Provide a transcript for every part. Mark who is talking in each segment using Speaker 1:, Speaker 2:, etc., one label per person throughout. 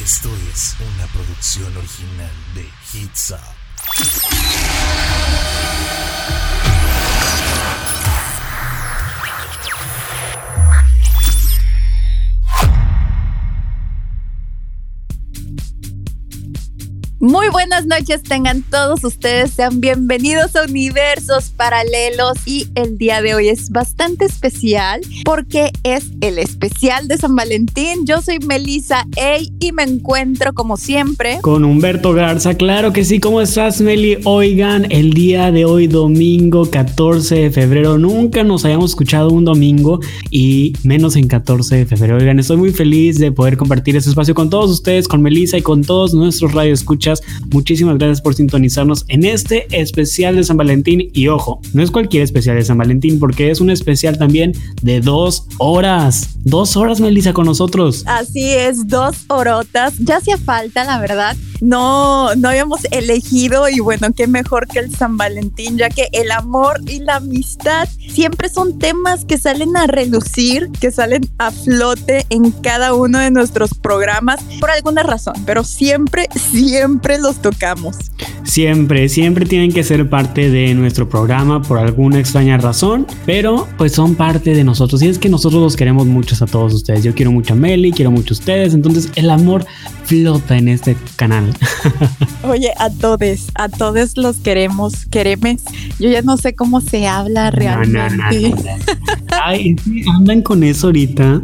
Speaker 1: Esto es una producción original de Hitza.
Speaker 2: Muy buenas noches, tengan todos ustedes, sean bienvenidos a Universos Paralelos y el día de hoy es bastante especial porque es el especial de San Valentín. Yo soy Melissa Ey y me encuentro como siempre
Speaker 3: con Humberto Garza. Claro que sí, ¿cómo estás Meli? Oigan, el día de hoy domingo 14 de febrero, nunca nos habíamos escuchado un domingo y menos en 14 de febrero. Oigan, estoy muy feliz de poder compartir este espacio con todos ustedes, con Melissa y con todos nuestros radioescuchas Muchísimas gracias por sintonizarnos en este especial de San Valentín. Y ojo, no es cualquier especial de San Valentín, porque es un especial también de dos horas. Dos horas, Melissa, con nosotros.
Speaker 2: Así es, dos horotas. Ya hacía falta, la verdad. No, no habíamos elegido y bueno, qué mejor que el San Valentín, ya que el amor y la amistad siempre son temas que salen a relucir, que salen a flote en cada uno de nuestros programas por alguna razón, pero siempre, siempre siempre los tocamos.
Speaker 3: Siempre, siempre tienen que ser parte de nuestro programa por alguna extraña razón, pero pues son parte de nosotros y es que nosotros los queremos muchos a todos ustedes. Yo quiero mucho a Meli, quiero mucho a ustedes, entonces el amor flota en este canal.
Speaker 2: Oye, a todos, a todos los queremos, queremos. Yo ya no sé cómo se habla realmente.
Speaker 3: Ay, andan con eso ahorita,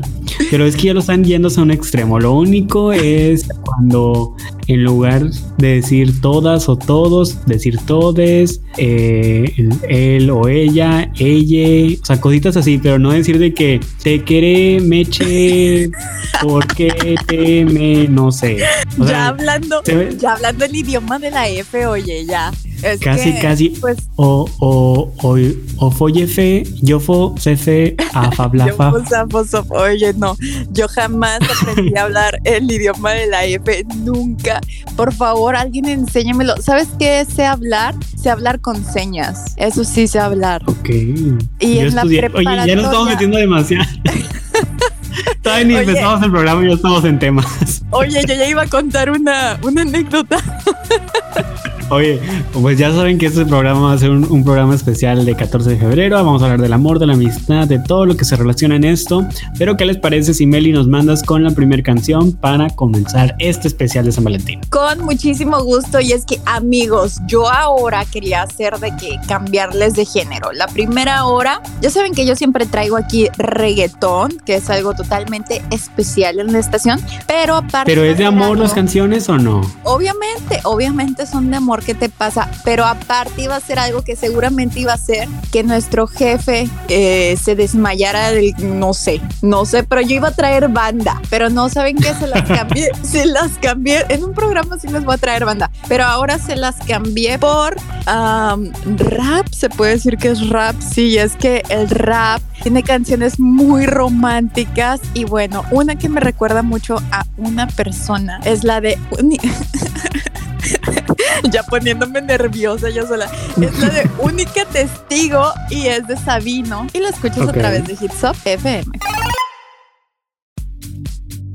Speaker 3: pero es que ya lo están yendo a un extremo. Lo único es cuando en lugar de decir todas o todos, decir todes, eh, él o ella, ella, o sea, cositas así, pero no decir de que te quiere, meche, porque te me, no sé.
Speaker 2: ya hablando, ya hablando el idioma de la F, oye, ya
Speaker 3: casi, casi. Pues, o, o, o, o follefe, yo fo, cefe, a fablafa.
Speaker 2: Oye, no, yo jamás aprendí a hablar el idioma de la F, nunca. Por favor, alguien enséñamelo. ¿Sabes qué sé hablar? Sé hablar con señas. Eso sí sé hablar.
Speaker 3: Ok. Y en la Oye, ya nos estamos metiendo demasiado. Todavía ni empezamos el programa y ya estamos en temas.
Speaker 2: Oye, yo ya iba a contar una, una anécdota.
Speaker 3: Oye, pues ya saben que este programa va a ser un, programa especial de 14 de febrero. Vamos a hablar del amor, de la amistad, de todo lo que se relaciona en esto. Pero, ¿qué les parece si Meli nos mandas con la primera canción para comenzar este especial de San Valentín?
Speaker 2: Con muchísimo gusto. Y es que, amigos, yo ahora quería hacer de que cambiarles de género. La primera hora, ya saben que yo siempre traigo aquí reggaetón, que es algo totalmente especial en la estación. Pero aparte.
Speaker 3: ¿Pero es de amor las canciones o no?
Speaker 2: Obviamente, obviamente son de amor qué te pasa, pero aparte iba a ser algo que seguramente iba a ser que nuestro jefe eh, se desmayara del, no sé, no sé, pero yo iba a traer banda, pero no saben qué, se las cambié, se las cambié, en un programa sí les voy a traer banda, pero ahora se las cambié por rap, se puede decir que es rap, sí, es que el rap tiene canciones muy románticas y bueno, una que me recuerda mucho a una persona es la de... ya poniéndome nerviosa yo sola. Es la de Única Testigo y es de Sabino. Y lo escuchas a través de Hits FM.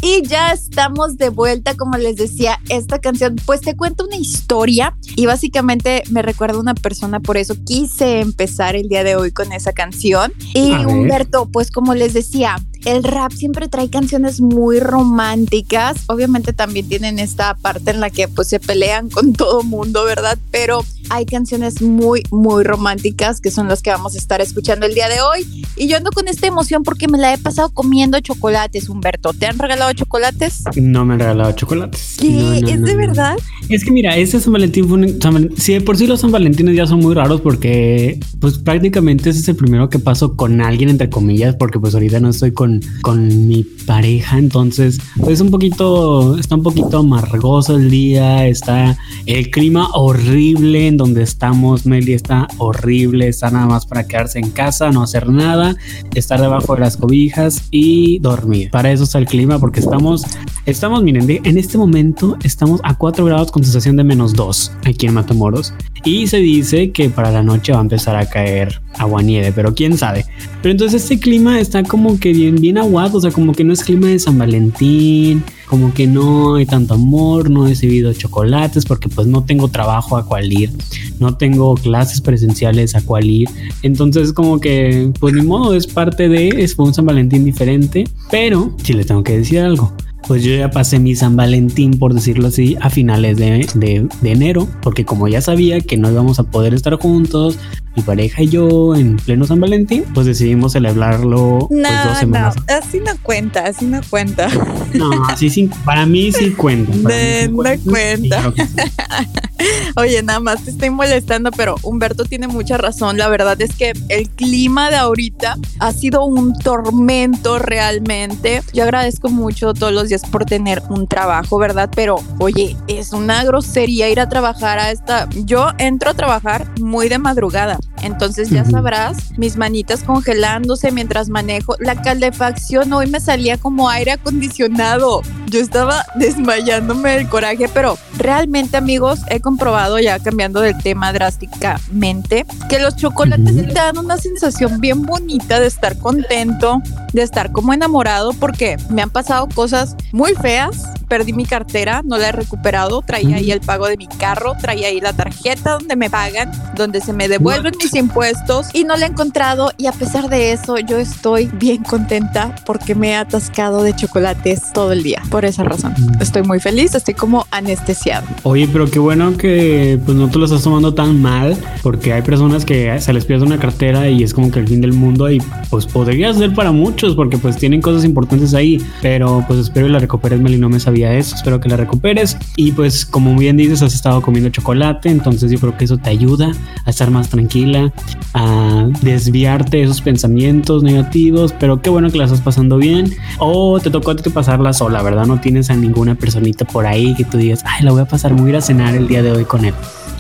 Speaker 2: Y ya estamos de vuelta, como les decía, esta canción pues te cuenta una historia y básicamente me recuerda a una persona, por eso quise empezar el día de hoy con esa canción. Y Humberto, pues como les decía, el rap siempre trae canciones muy románticas. Obviamente también tienen esta parte en la que pues se pelean con todo mundo, ¿verdad? Pero hay canciones muy, muy románticas que son las que vamos a estar escuchando el día de hoy. Y yo ando con esta emoción porque me la he pasado comiendo chocolates, Humberto. ¿Te han regalado chocolates?
Speaker 3: No me han regalado chocolates.
Speaker 2: ¿Qué? ¿Es de verdad?
Speaker 3: Es que mira, este San Valentín fue un... Si de por sí los San Valentines ya son muy raros porque pues prácticamente ese es el primero que paso con alguien, entre comillas, porque pues ahorita no estoy con con, mi pareja. Entonces, pues un poquito, está un poquito amargoso el día, está el clima horrible en donde estamos, Meli está horrible, está nada más para quedarse en casa, no hacer nada, estar debajo de las cobijas y dormir. Para eso está el clima, porque estamos Estamos, miren, en este momento estamos a 4 grados con sensación de menos 2 aquí en Matamoros. Y se dice que para la noche va a empezar a caer agua nieve, pero quién sabe. Pero entonces este clima está como que bien, bien aguado, o sea, como que no es clima de San Valentín, como que no hay tanto amor, no he recibido chocolates porque pues no tengo trabajo a cual ir, no tengo clases presenciales a cual ir. Entonces como que pues ni modo, es parte de, es un San Valentín diferente, pero si le tengo que decir algo pues yo ya pasé mi San Valentín, por decirlo así, a finales de, de, enero, porque como ya sabía que no íbamos a poder estar juntos, mi pareja y yo en pleno San Valentín, pues decidimos celebrarlo
Speaker 2: pues, no, dos semanas. No, así no cuenta, así no cuenta.
Speaker 3: No, así sí, para mí sí cuenta.
Speaker 2: De, no cuenta. Oye, nada más te estoy molestando, pero Humberto tiene mucha razón. La verdad es que el clima de ahorita ha sido un tormento realmente. Yo agradezco mucho todos los días por tener un trabajo, ¿verdad? Pero, oye, es una grosería ir a trabajar a esta. Yo entro a trabajar muy de madrugada. Entonces ya sabrás, mis manitas congelándose mientras manejo. La calefacción hoy me salía como aire acondicionado. Yo estaba desmayándome del coraje, pero realmente amigos, he comprobado ya cambiando del tema drásticamente que los chocolates te dan una sensación bien bonita de estar contento, de estar como enamorado porque me han pasado cosas muy feas. Perdí mi cartera, no la he recuperado, traía ahí el pago de mi carro, traía ahí la tarjeta donde me pagan, donde se me devuelven mis impuestos y no la he encontrado y a pesar de eso yo estoy bien contenta porque me he atascado de chocolates todo el día. Por esa razón, estoy muy feliz, estoy como anestesiado.
Speaker 3: Oye, pero qué bueno que pues no te lo estás tomando tan mal, porque hay personas que se les pierde una cartera y es como que el fin del mundo y pues podría ser para muchos porque pues tienen cosas importantes ahí, pero pues espero que la recuperes, Meli, no me sabía eso, espero que la recuperes y pues como bien dices, has estado comiendo chocolate, entonces yo creo que eso te ayuda a estar más tranquila, a desviarte de esos pensamientos negativos, pero qué bueno que la estás pasando bien o te tocó a ti pasarla sola, ¿verdad? No tienes a ninguna personita por ahí que tú digas, ay, la voy a pasar, muy a a cenar el día de hoy con él.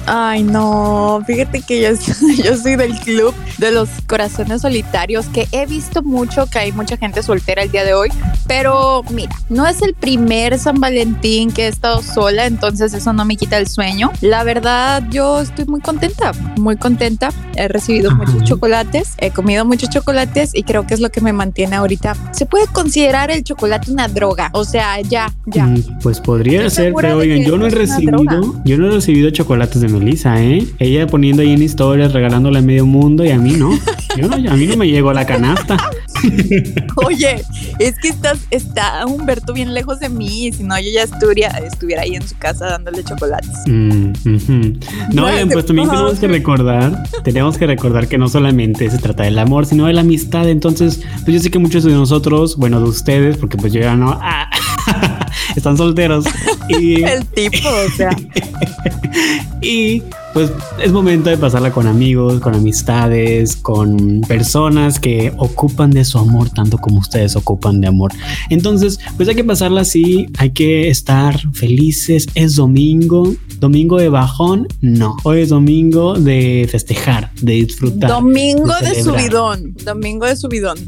Speaker 2: Ay, no, fíjate que yo, yo soy del club de los corazones solitarios, que he visto mucho que hay mucha gente soltera el día de hoy, pero mira, no es el primer San Valentín que he estado sola, entonces eso no me quita el sueño. La verdad, yo estoy muy contenta, muy contenta. He recibido muchos chocolates, he comido muchos chocolates y creo que es lo que me mantiene ahorita. Se puede considerar el chocolate una droga, o sea, ya, ya. Mm,
Speaker 3: pues podría ser, pero oigan, yo no he recibido, yo no he recibido chocolates de Melissa, ¿eh? Ella poniendo ahí en historias, regalándole a medio mundo y a mí no. Yo no, a mí no me llegó la canasta.
Speaker 2: Oye, es que estás, está Humberto bien lejos de mí. Si no, yo ya estuviera, estuviera ahí en su casa dándole chocolates.
Speaker 3: Mm, no, pues también tenemos que recordar, tenemos que recordar que no solamente se trata del amor, sino de la amistad. Entonces, pues yo sé que muchos de nosotros, bueno, de ustedes, porque pues yo ya no. Ah, están solteros.
Speaker 2: Y, el tipo, o sea.
Speaker 3: y pues es momento de pasarla con amigos, con amistades, con personas que ocupan de su amor tanto como ustedes ocupan de amor. Entonces, pues hay que pasarla así, hay que estar felices. Es domingo, domingo de bajón, no. Hoy es domingo de festejar, de disfrutar.
Speaker 2: Domingo de, subidón, domingo de subidón.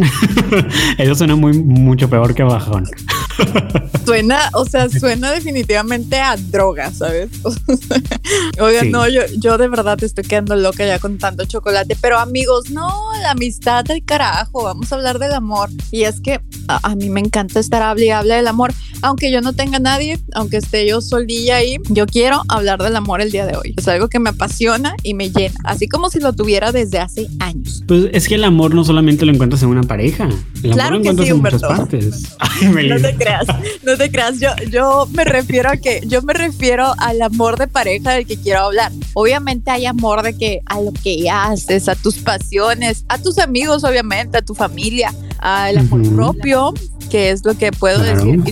Speaker 3: Eso suena muy mucho peor que bajón.
Speaker 2: suena, o sea, suena definitivamente a droga, ¿sabes? Oigan, no, yo, yo de verdad estoy quedando loca ya con tanto chocolate, pero amigos, no, la amistad del carajo, vamos a hablar del amor. Y es que a, mí me encanta estar hable y hable del amor, aunque yo no tenga nadie, aunque esté yo solilla ahí, yo quiero hablar del amor el día de hoy. Es algo que me apasiona y me llena, así como si lo tuviera desde hace años.
Speaker 3: Pues es que el amor no solamente lo encuentras en una pareja, el
Speaker 2: claro
Speaker 3: amor lo encuentras en muchas partes.
Speaker 2: no te creas, no te creas, yo, yo me refiero a que, yo me refiero al amor de pareja del que quiero hablar. Obviamente hay amor de que a lo que haces, a tus pasiones, a tus amigos, obviamente, a tu familia, al amor propio, que es lo que puedo decir.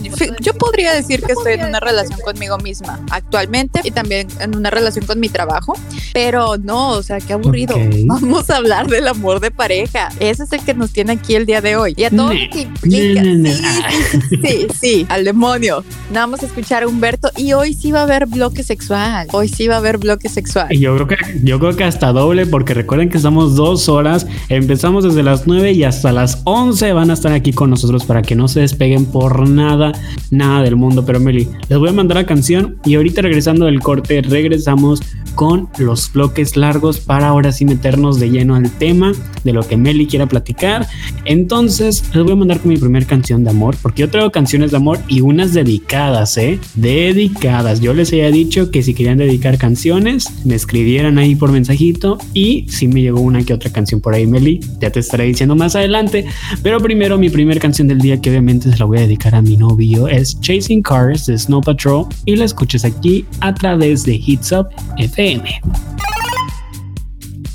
Speaker 2: Yo podría decir que estoy en una relación conmigo misma actualmente y también en una relación con mi trabajo, pero no, o sea, qué aburrido. Vamos a hablar del amor de pareja. Ese es el que nos tiene aquí el día de hoy. Y a todo lo que implica. Sí, sí, sí, al demonio. Nada más escuchar a Humberto y hoy sí va a haber bloque sexual. Hoy sí va a haber bloque sexual.
Speaker 3: Yo creo que, yo creo que hasta doble, porque recuerden que estamos dos horas. Empezamos desde las 9 y hasta las 11 van a estar aquí con nosotros para que no no se despeguen por nada, nada del mundo. Pero Meli, les voy a mandar la canción y ahorita regresando del corte regresamos con los bloques largos para ahora sí meternos de lleno al tema de lo que Meli quiera platicar. Entonces les voy a mandar con mi primer canción de amor, porque yo traigo canciones de amor y unas dedicadas, ¿eh? Dedicadas. Yo les había dicho que si querían dedicar canciones, me escribieran ahí por mensajito y si me llegó una que otra canción por ahí, Meli, ya te estaré diciendo más adelante. Pero primero mi primera canción del día que obviamente se la voy a dedicar a mi novio es Chasing Cars de Snow Patrol y la escuches aquí a través de Hits Up FM. FM.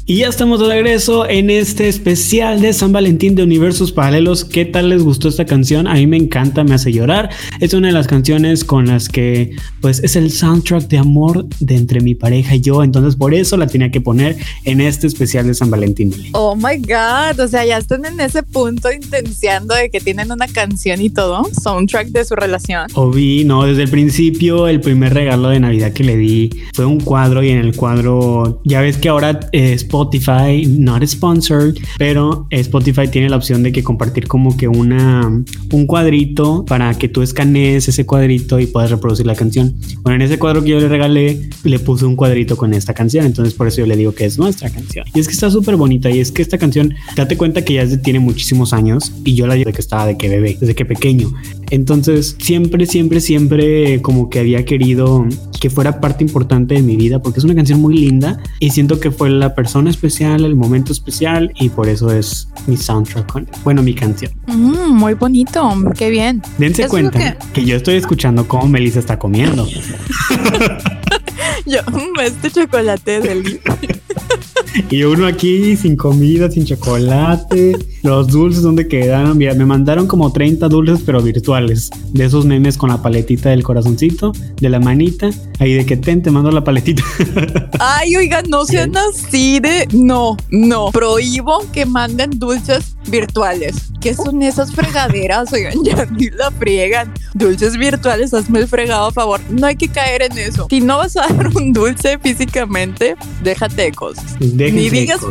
Speaker 3: Y ya estamos de regreso en este especial de San Valentín de Universos Paralelos. ¿Qué tal les gustó esta canción? A mí me encanta, me hace llorar. Es una de las canciones con las que, pues, es el soundtrack de amor de entre mi pareja y yo. Entonces, por eso la tenía que poner en este especial de San Valentín.
Speaker 2: Oh my God. O sea, ya están en ese punto intenciando de que tienen una canción y todo, soundtrack de su relación.
Speaker 3: O vi, no, desde el principio, el primer regalo de Navidad que le di fue un cuadro y en el cuadro, ya ves que ahora es Spotify, not sponsored, pero Spotify tiene la opción de que compartir como que una un cuadrito para que tú escanees ese cuadrito y puedas reproducir la canción. Bueno, en ese cuadro que yo le regalé, le puse un cuadrito con esta canción, entonces por eso yo le digo que es nuestra canción. Y es que está súper bonita y es que esta canción, date cuenta que ya tiene muchísimos años y yo la di de que estaba de que bebé, desde que pequeño. Entonces, siempre, siempre, siempre como que había querido que fuera parte importante de mi vida porque es una canción muy linda y siento que fue la persona especial, el momento especial y por eso es mi soundtrack, bueno, mi canción.
Speaker 2: Mm, muy bonito, qué bien.
Speaker 3: Dense cuenta que... yo estoy escuchando cómo Melissa está comiendo.
Speaker 2: yo, este chocolate del
Speaker 3: y uno aquí sin comida, sin chocolate. Los dulces, ¿dónde quedaron? Mira, me mandaron como 30 dulces, pero virtuales. De esos memes con la paletita del corazoncito, de la manita. Ahí de que ten, te mando la paletita.
Speaker 2: Ay, oigan, no sean así de. No, no. Prohíbo que manden dulces virtuales. ¿Qué son esas fregaderas? Oigan, ya ni la friegan. Dulces virtuales, hazme el fregado a favor. No hay que caer en eso. Si no vas a dar un dulce físicamente, déjate de cosas. Ni digas,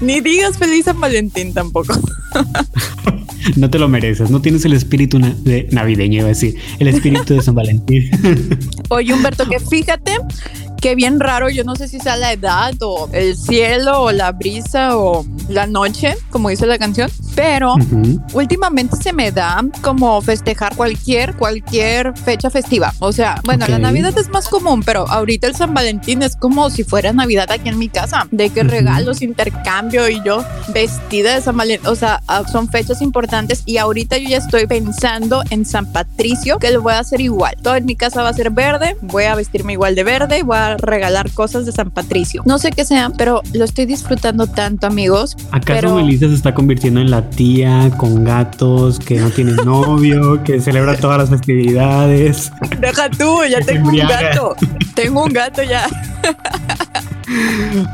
Speaker 2: ni digas feliz San Valentín tampoco.
Speaker 3: no te lo mereces, no tienes el espíritu de navideño, iba a decir, el espíritu de San Valentín.
Speaker 2: Oye, Humberto, que fíjate que bien raro, yo no sé si sea la edad o el cielo o la brisa o la noche, como dice la canción, pero últimamente se me da como festejar cualquier, cualquier fecha festiva. O sea, bueno, la Navidad es más común, pero ahorita el San Valentín es como si fuera Navidad aquí en mi casa, de que regalos, intercambio y yo vestida de San Valentín. O sea, ah, son fechas importantes y ahorita yo ya estoy pensando en San Patricio, que lo voy a hacer igual. Todo en mi casa va a ser verde, voy a vestirme igual de verde, voy a regalar cosas de San Patricio. No sé qué sean, pero lo estoy disfrutando tanto, amigos.
Speaker 3: ¿Acaso Melissa se está convirtiendo en la tía con gatos que no tiene novio, que celebra todas las festividades?
Speaker 2: Deja tú, ya tengo un gato. Tengo un gato ya.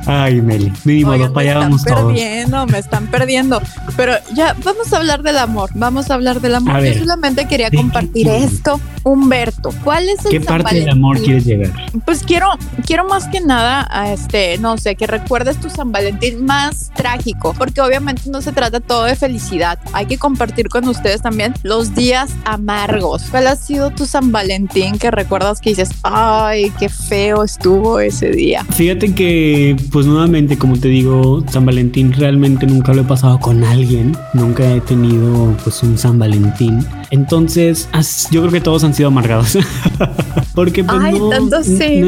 Speaker 3: Ay, Meli, mínimo Oigan,
Speaker 2: para allá vamos todos. Me están perdiendo, me están perdiendo. Pero ya, vamos a hablar del amor. Vamos a hablar del amor. Yo solamente quería compartir esto. Humberto, ¿cuál es el
Speaker 3: ¿Qué parte del amor quieres llegar?
Speaker 2: Pues quiero, quiero más que nada, a este, no sé, que recuerdes tu San Valentín más trágico, porque obviamente no se trata todo de felicidad. Hay que compartir con ustedes también los días amargos. ¿Cuál ha sido tu San Valentín que recuerdas que dices, ay, qué feo estuvo ese día?
Speaker 3: Fíjate que pues nuevamente, como te digo, San Valentín realmente nunca lo he pasado con alguien. Nunca he tenido pues un San Valentín. Entonces, yo creo que todos han sido amargados. Porque pues no, no,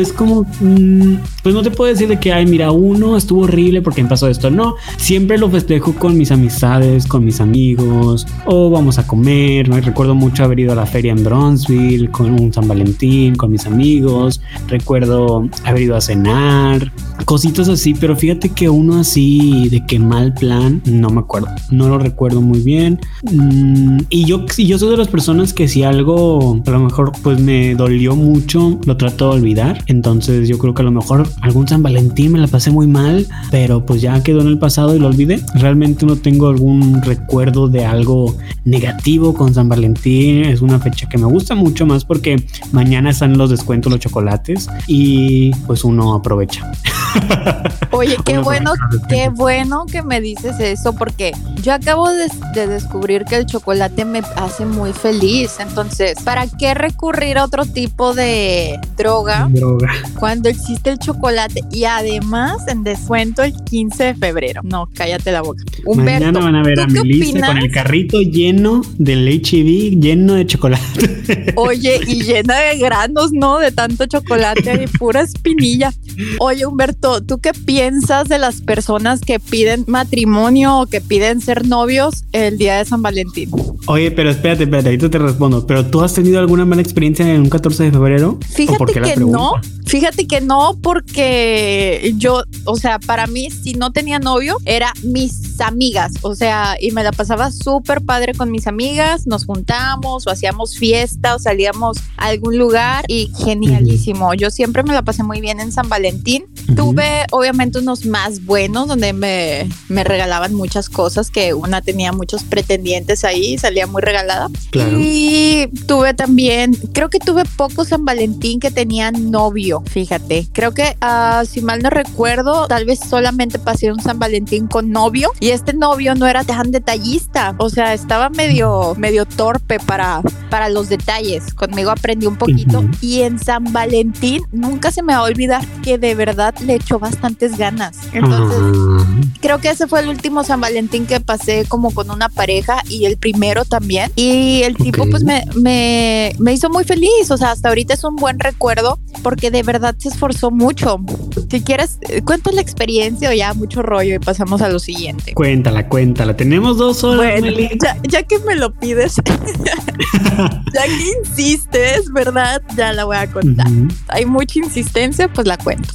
Speaker 3: es como, mm, pues no te puedo decir de que, ay, mira, uno estuvo horrible porque me pasó esto. No, siempre lo festejo con mis amistades, con mis amigos, o vamos a comer. Me recuerdo mucho haber ido a la feria en Bronzeville con un San Valentín, con mis amigos. Recuerdo haber ido a cenar cositas así, pero fíjate que uno así de que mal plan, no me acuerdo, no lo recuerdo muy bien. Mm, y yo, yo soy de las personas que si algo a lo mejor pues me dolió mucho, lo trato de olvidar. Entonces yo creo que a lo mejor algún San Valentín me la pasé muy mal, pero pues ya quedó en el pasado y lo olvidé. Realmente no tengo algún recuerdo de algo negativo con San Valentín. Es una fecha que me gusta mucho más porque mañana están los descuentos, los chocolates y pues uno aprovecha.
Speaker 2: Oye, qué bueno, qué bueno que me dices eso, porque yo acabo de, de, descubrir que el chocolate me hace muy feliz. Entonces, ¿para qué recurrir a otro tipo de droga,
Speaker 3: Droga.
Speaker 2: cuando existe el chocolate? Y además en descuento el 15 de febrero. No, cállate la boca. Humberto,
Speaker 3: Mañana van a ver
Speaker 2: ¿tú
Speaker 3: a Melissa con el carrito lleno del HB, lleno de chocolate.
Speaker 2: Oye, y llena de granos, ¿no? De tanto chocolate y pura espinilla. Oye, Humberto, ¿tú qué piensas de las personas que piden matrimonio o que piden ser novios el día de San Valentín?
Speaker 3: Oye, pero espérate, espérate, ahorita te respondo. ¿Pero tú has tenido alguna mala experiencia en un 14 de febrero? ¿O por
Speaker 2: Fíjate que no, fíjate que no, porque yo, o sea, para mí, si no tenía novio, era mis amigas, o sea, y me la pasaba súper padre con mis amigas, nos juntamos o hacíamos fiesta o salíamos a algún lugar y genialísimo. Yo siempre me la pasé muy bien en San Valentín. Tuve obviamente unos más buenos donde me, me regalaban muchas cosas que una tenía muchos pretendientes ahí, salía muy regalada.
Speaker 3: Claro.
Speaker 2: Y tuve también, creo que tuve pocos San Valentín que tenían novio, fíjate. Creo que, ah, si mal no recuerdo, tal vez solamente pasé un San Valentín con novio y este novio no era tan detallista, o sea, estaba medio, medio torpe para, para los detalles. Conmigo aprendí un poquito y en San Valentín nunca se me va a olvidar que de verdad le echó bastantes ganas. Entonces, creo que ese fue el último San Valentín que pasé como con una pareja y el primero también. Y el tipo pues me, me, me hizo muy feliz, o sea, hasta ahorita es un buen recuerdo porque de verdad se esforzó mucho. Si quieres, eh, cuenta la experiencia o ya mucho rollo y pasamos a lo siguiente.
Speaker 3: Cuéntala, cuéntala. Tenemos dos horas,
Speaker 2: Bueno, ya, ya que me lo pides, ya que insistes, ¿verdad? Ya la voy a contar
Speaker 3: Ujú.
Speaker 2: hay mucha insistencia, pues la cuento.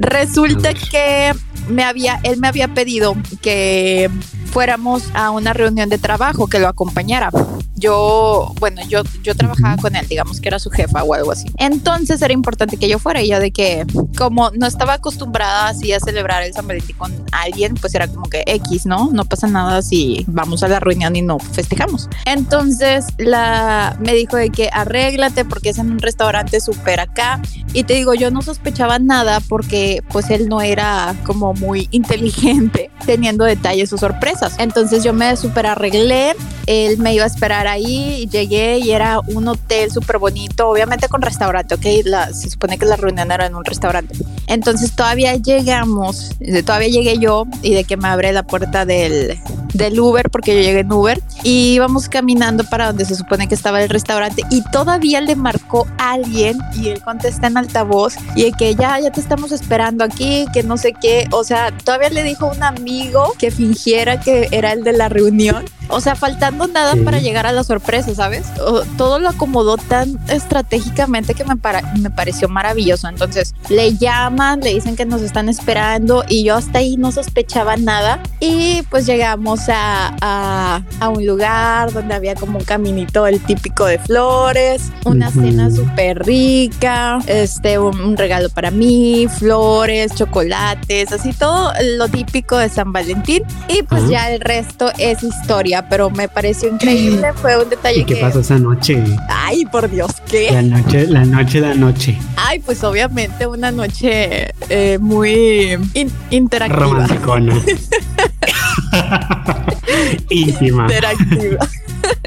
Speaker 2: Resulta que me había, él me había pedido que fuéramos a una reunión de trabajo, que lo acompañara. Yo, bueno, yo, yo trabajaba con él, digamos que era su jefa o algo así. Entonces era importante que yo fuera y yo de que como no estaba acostumbrada así a celebrar el San Valentín con alguien, pues era como que X, ¿no? No pasa nada si vamos a la reunión y no festejamos. Entonces la, me dijo de que arréglate porque es en un restaurante súper acá y te digo, yo no sospechaba nada porque pues él no era como muy inteligente teniendo detalles o sorpresas. Entonces yo me súper arreglé, él me iba a esperar ahí y llegué y era un hotel súper bonito, obviamente con restaurante, ok, la, se supone que la reunión era en un restaurante. Entonces todavía llegamos, eh, todavía llegué yo y de que me abre la puerta del, del Uber porque yo llegué en Uber y íbamos caminando para donde se supone que estaba el restaurante y todavía le marcó alguien y él contesta en altavoz y de que ya, ya te estamos esperando aquí, que no sé qué, o sea, todavía le dijo a un amigo que fingiera que era el de la reunión. O sea, faltando nada
Speaker 3: Sí.
Speaker 2: para llegar a la sorpresa, ¿sabes? O- todo lo acomodó tan estratégicamente que me, para- me pareció maravilloso. Entonces, le llaman, le dicen que nos están esperando y yo hasta ahí no sospechaba nada. Y pues llegamos a, a- a un lugar donde había como un caminito, el típico de flores, una
Speaker 3: Ujú.
Speaker 2: cena súper rica, este, un, un regalo para mí, flores, chocolates, así todo lo típico de San Valentín. Y pues
Speaker 3: Ajá.
Speaker 2: ya el resto es historia, pero me pareció increíble, fue un detalle
Speaker 3: ¿Y qué
Speaker 2: que...
Speaker 3: pasó esa noche?
Speaker 2: Ay, por Dios, ¿qué?
Speaker 3: La noche, la noche, la noche.
Speaker 2: Ay, pues obviamente una noche eh, muy in- interactiva.
Speaker 3: Romanticona. Íntima.
Speaker 2: Interactiva.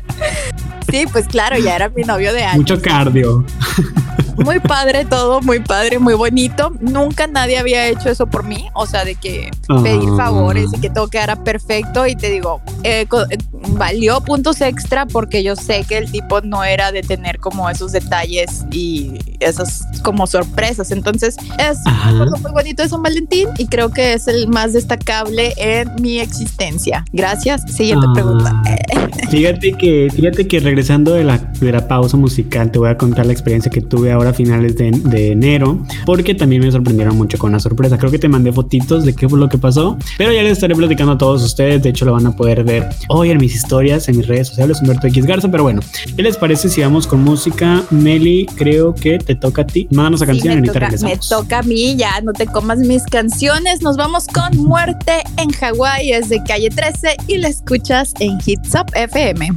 Speaker 2: sí, pues claro, ya era mi novio de años.
Speaker 3: Mucho cardio.
Speaker 2: Muy padre todo, muy padre, muy bonito. Nunca nadie había hecho eso por mí, o sea, de que pedir
Speaker 3: Ah.
Speaker 2: favores y que todo quedara perfecto. Y te digo, eh, eh, valió puntos extra porque yo sé que el tipo no era de tener como esos detalles y esas como sorpresas. Entonces, es algo muy bonito de San Valentín y creo que es el más destacable en mi existencia. Gracias. Siguiente
Speaker 3: Ah,
Speaker 2: pregunta.
Speaker 3: Fíjate que, fíjate que regresando de la, de la pausa musical, te voy a contar la experiencia que tuve ahora a finales de, de enero, porque también me sorprendieron mucho con una sorpresa. Creo que te mandé fotitos de qué fue lo que pasó, pero ya les estaré platicando a todos ustedes. De hecho, lo van a poder ver hoy en mis historias, en mis redes sociales, Humberto X Garza. Pero bueno, ¿qué les parece si vamos con música? Meli, creo que te toca a ti. Mándanos a
Speaker 2: Sí,
Speaker 3: canción y
Speaker 2: me, toca, me toca a mí, ya no te comas mis canciones. Nos vamos con Muerte en Hawái, es de calle 13 y la escuchas en Hits Up FM.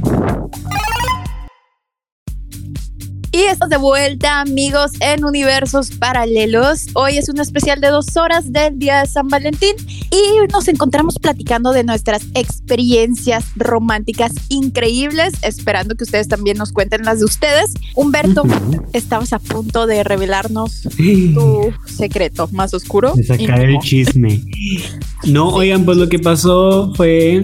Speaker 2: Y estamos de vuelta, amigos, en universos paralelos. Hoy es un especial de dos horas del día de San Valentín y nos encontramos platicando de nuestras experiencias románticas increíbles, esperando que ustedes también nos cuenten las de ustedes. Humberto, estabas a punto de revelarnos tu secreto más oscuro.
Speaker 3: De sacar el chisme. No, oigan, pues lo que pasó fue,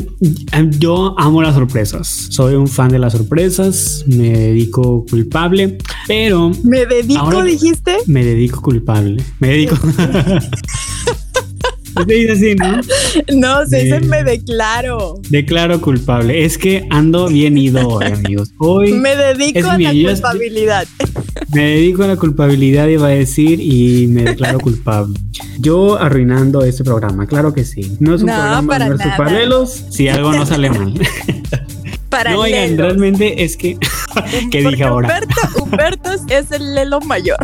Speaker 3: yo amo las sorpresas, soy un fan de las sorpresas, me dedico culpable, pero...
Speaker 2: Me dedico, dijiste.
Speaker 3: Me dedico culpable, me dedico... Se dice así, ¿no?
Speaker 2: No, se dice me declaro.
Speaker 3: Declaro culpable. Es que ando bien ido hoy, amigos. Hoy
Speaker 2: me dedico a la culpabilidad.
Speaker 3: Me dedico a la culpabilidad, iba a decir, y me declaro culpable. Yo arruinando este programa, claro que sí. No es un programa para de paralelos si algo no sale mal. No, oigan, realmente es que. ¿Qué dije ahora?
Speaker 2: Humberto, Humberto es el lelo mayor.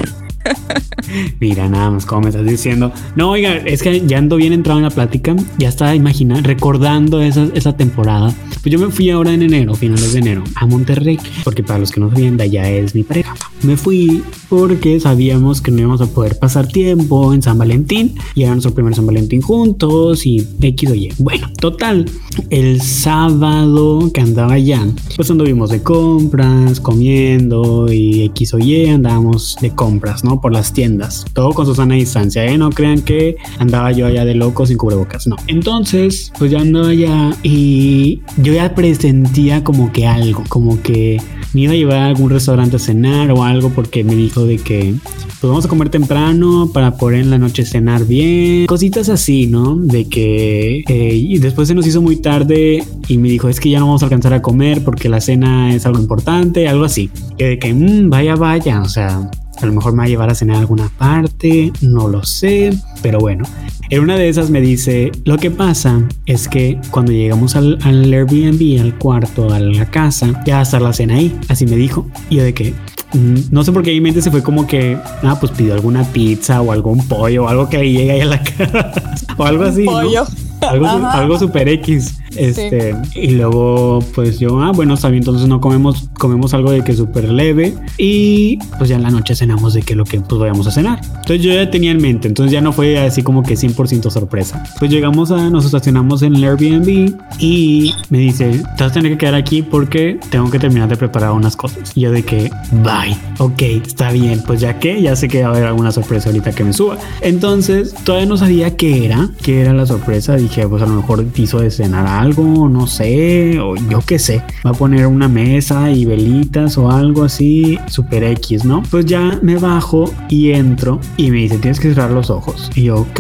Speaker 3: Mira, nada más como me estás diciendo. No, oiga, es que ya ando bien entrado en la plática. Ya estaba imaginando, recordando esa, esa temporada. Pues yo me fui ahora en enero, finales de enero, a Monterrey. Porque para los que no sabían, de allá es mi pareja. Me fui porque sabíamos que no íbamos a poder pasar tiempo en San Valentín. Y era nuestro primer San Valentín juntos y X o Y. Bueno, total. El sábado que andaba allá, pues anduvimos de compras, comiendo y X o Y, andábamos de compras, ¿no? Por las tiendas. Todo con su sana distancia, ¿eh? No crean que andaba yo allá de loco sin cubrebocas, no. Entonces, pues ya andaba allá y yo ya presentía como que algo, como que me iba a llevar a algún restaurante a cenar o algo porque me dijo de que pues vamos a comer temprano para poder en la noche cenar bien, cositas así, ¿no? De que eh, y después se nos hizo muy tarde y me dijo es que ya no vamos a alcanzar a comer porque la cena es algo importante, algo así. Y de que mmm, vaya, vaya, o sea, a lo mejor me va a llevar a cenar a alguna parte, no lo sé, pero bueno. En una de esas me dice, lo que pasa es que cuando llegamos al, Airbnb, al cuarto, a la casa, ya va a estar la cena ahí. Así me dijo. Y yo de que, mm, no sé por qué mi mente se fue como que, ah, pues pidió alguna pizza o algún pollo o algo que le llegue ahí a la casa o algo así.
Speaker 2: Pollo.
Speaker 3: Algo, algo super X. Este, y luego, pues yo, ah, bueno, está bien, entonces no comemos, comemos algo de que súper leve. Y pues ya en la noche cenamos de que lo que pues vayamos a cenar. Entonces yo ya tenía en mente, entonces ya no fue así como que 100% sorpresa. Pues llegamos a, nos estacionamos en el Airbnb y me dice, te vas a tener que quedar aquí porque tengo que terminar de preparar unas cosas. Y yo de que, bye, ok, está bien, pues ya que, ya sé que va a haber alguna sorpresa ahorita que me suba. Entonces, todavía no sabía qué era, qué era la sorpresa. Dije, pues a lo mejor hizo de cenar algo, no sé, o yo qué sé. Va a poner una mesa y velitas o algo así, super X, ¿no? Pues ya me bajo y entro y me dice, tienes que cerrar los ojos. Y yo, ok,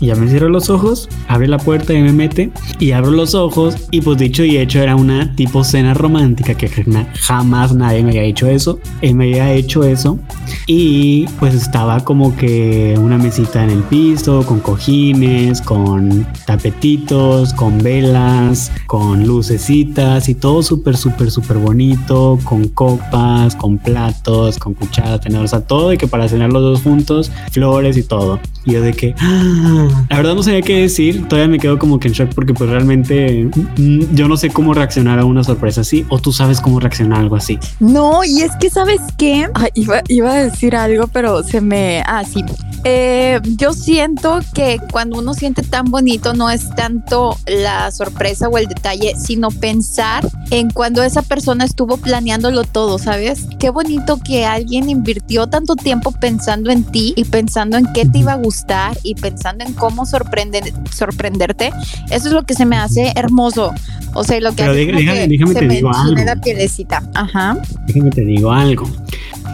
Speaker 3: ya me cierro los ojos, abre la puerta y me mete y abro los ojos y pues dicho y hecho era una tipo cena romántica que jamás nadie me había hecho eso. Él me había hecho eso y pues estaba como que una mesita en el piso con cojines, con tapetitos, con velas, con lucecitas y todo súper, súper, súper bonito, con copas, con platos, con cucharas, tenedores, o sea, todo de que para cenar los dos juntos, flores y todo. Y yo de que, ¡ah! la verdad no sabía qué decir, todavía me quedo como que en shock porque pues realmente mm, yo no sé cómo reaccionar a una sorpresa así, o tú sabes cómo reaccionar a algo así.
Speaker 2: No, y es que sabes qué, iba, iba, a decir algo, pero se me, ah, sí. Eh, yo siento que cuando uno siente tan bonito no es tanto la sorpresa o el detalle, sino pensar en cuando esa persona estuvo planeándolo todo, ¿sabes? Qué bonito que alguien invirtió tanto tiempo pensando en ti y pensando en qué te iba a gustar y pensando en cómo sorprender, sorprenderte. Eso es lo que se me hace hermoso. O sea, lo que,
Speaker 3: Pero déjame, déjame te digo algo.
Speaker 2: la pielecita. Ajá.
Speaker 3: Déjame te digo algo.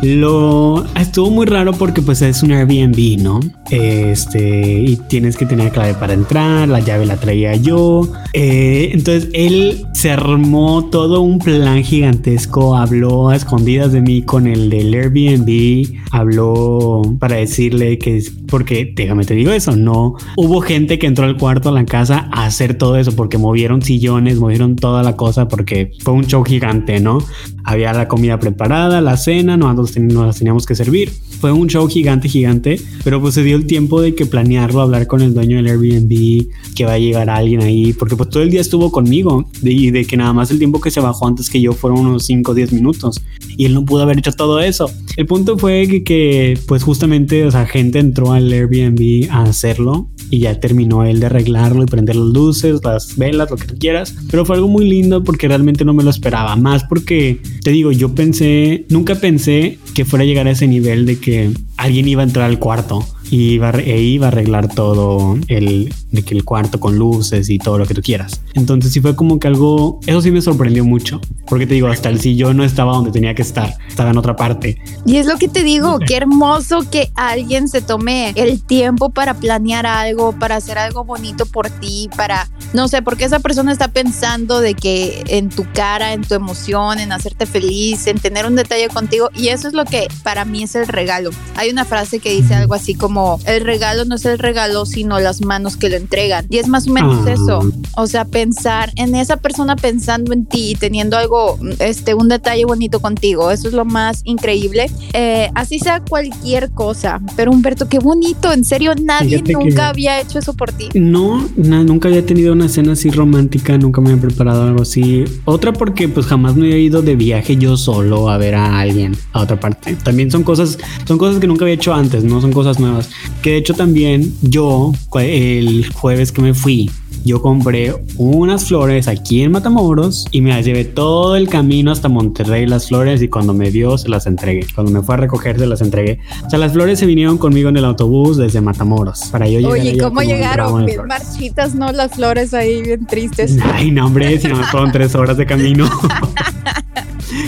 Speaker 3: Lo estuvo muy raro porque pues es un Airbnb, ¿no? Este, y tienes que tener clave para entrar, la llave la traía yo. Eh, entonces él se armó todo un plan gigantesco, habló a escondidas de mí con el del Airbnb, habló para decirle que, porque déjame te digo eso, no hubo gente que entró al cuarto a la casa a hacer todo eso porque movieron sillones, movieron toda la cosa porque fue un show gigante, ¿no? Había la comida preparada, la cena, no, nos, teníamos que servir. Fue un show gigante, gigante, pero pues se dio el tiempo de que planearlo, hablar con el dueño del Airbnb, que va a llegar alguien ahí, porque pues todo el día estuvo conmigo y de, que nada más el tiempo que se bajó antes que yo fueron unos 5 o 10 minutos y él no pudo haber hecho todo eso. El punto fue que, pues justamente, o sea, gente entró al Airbnb a hacerlo y ya terminó él de arreglarlo y prender las luces, las velas, lo que tú quieras. Pero fue algo muy lindo porque realmente no me lo esperaba. Más porque, te digo, yo pensé, nunca pensé que fuera a llegar a ese nivel de que alguien iba a entrar al cuarto y iba, e iba a arreglar todo el, el cuarto con luces y todo lo que tú quieras. Entonces sí fue como que algo, eso sí me sorprendió mucho, porque te digo, hasta el sillón no estaba donde tenía que estar, estaba en otra parte.
Speaker 2: Y es lo que te digo, qué hermoso que alguien se tome el tiempo para planear algo, para hacer algo bonito por ti, para, no sé, porque esa persona está pensando de que en tu cara, en tu emoción, en hacerte feliz, en tener un detalle contigo, y eso es lo que para mí es el regalo. Hay una frase que dice algo así como, el regalo no es el regalo, sino las manos que lo entregan. Y es más o menos ah. eso. O sea, pensar en esa persona pensando en ti y teniendo algo, este, un detalle bonito contigo. Eso es lo más increíble. Eh, así sea cualquier cosa. Pero Humberto, qué bonito. En serio, nadie nunca había hecho eso por ti.
Speaker 3: No, nunca había tenido una cena así romántica. Nunca me había preparado algo así. Otra porque pues jamás me había ido de viaje yo solo a ver a alguien a otra parte. También son cosas, son cosas que nunca había hecho antes, no son cosas nuevas. Que de hecho también yo el jueves que me fui, yo compré unas flores aquí en Matamoros y me las llevé todo el camino hasta Monterrey las flores y cuando me dio se las entregué. Cuando me fue a recoger se las entregué. O sea, las flores se vinieron conmigo en el autobús desde Matamoros para yo
Speaker 2: llegar. Oye, ¿cómo llegaron? Bien marchitas, ¿no? Las flores ahí bien tristes.
Speaker 3: Ay, no, hombre, si no fueron tres horas de camino.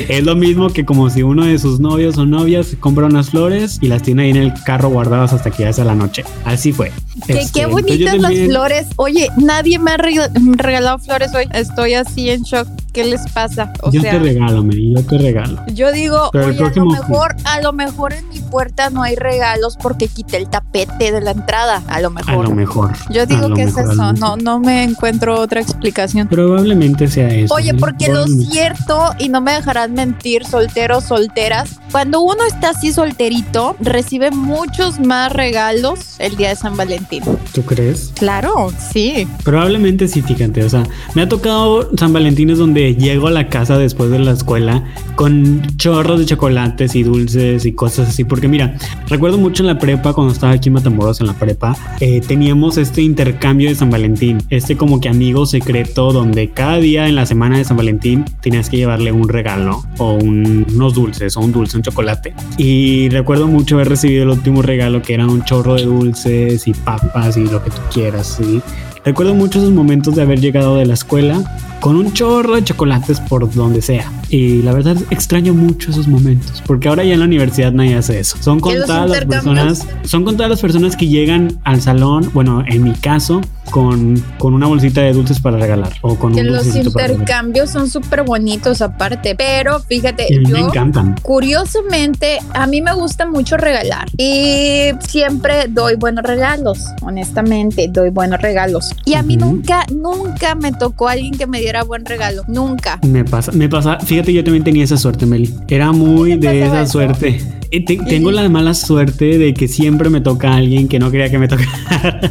Speaker 3: es lo mismo que como si uno de sus novios o novias compra unas flores y las tiene ahí en el carro guardadas hasta que ya sea la noche. Así fue.
Speaker 2: qué este, bonitas las flores. Oye, nadie me ha regalado flores hoy. Estoy así en shock. ¿Qué les pasa?
Speaker 3: yo te regalo, Mary, yo te regalo.
Speaker 2: Yo digo, oye, a lo mejor, a lo mejor en mi puerta no hay regalos porque quité el tapete de la entrada. A lo mejor.
Speaker 3: A lo mejor.
Speaker 2: Yo digo que es eso. No, no me encuentro otra explicación.
Speaker 3: Probablemente sea eso.
Speaker 2: Oye, porque lo cierto, y no me dejarán mentir, solteros, solteras, cuando uno está así solterito, recibe muchos más regalos el día de San Valentín.
Speaker 3: ¿Tú crees?
Speaker 2: Claro, sí.
Speaker 3: Probablemente sí, fíjate. O sea, me ha tocado San Valentín es donde llego a la casa después de la escuela con chorros de chocolates y dulces y cosas así. Porque mira, recuerdo mucho en la prepa, cuando estaba aquí en Matamoros en la prepa, eh, teníamos este intercambio de San Valentín, este como que amigo secreto donde cada día en la semana de San Valentín tenías que llevarle un regalo o unos dulces o un dulce, un chocolate. Y recuerdo mucho haber recibido el último regalo que era un chorro de dulces y papas y lo que tú quieras. ¿sí? Recuerdo mucho esos momentos de haber llegado de la escuela con un chorro de chocolates por donde sea. Y la verdad extraño mucho esos momentos, porque ahora ya en la universidad nadie hace eso. Son contadas las personas, son contadas las personas que llegan al salón, bueno, en mi caso, con, con una bolsita de dulces para regalar o con
Speaker 2: que los intercambios son súper bonitos aparte, pero fíjate, yo
Speaker 3: me encantan.
Speaker 2: Curiosamente, a mí me gusta mucho regalar y siempre doy buenos regalos, honestamente, doy buenos regalos. Y a mí nunca, nunca me tocó alguien que me diera buen regalo, nunca.
Speaker 3: Me pasa, me pasa, fíjate, yo también tenía esa suerte, Meli. Era muy de esa suerte. Eh, tengo la mala suerte de que siempre me toca a alguien que no quería que me tocara.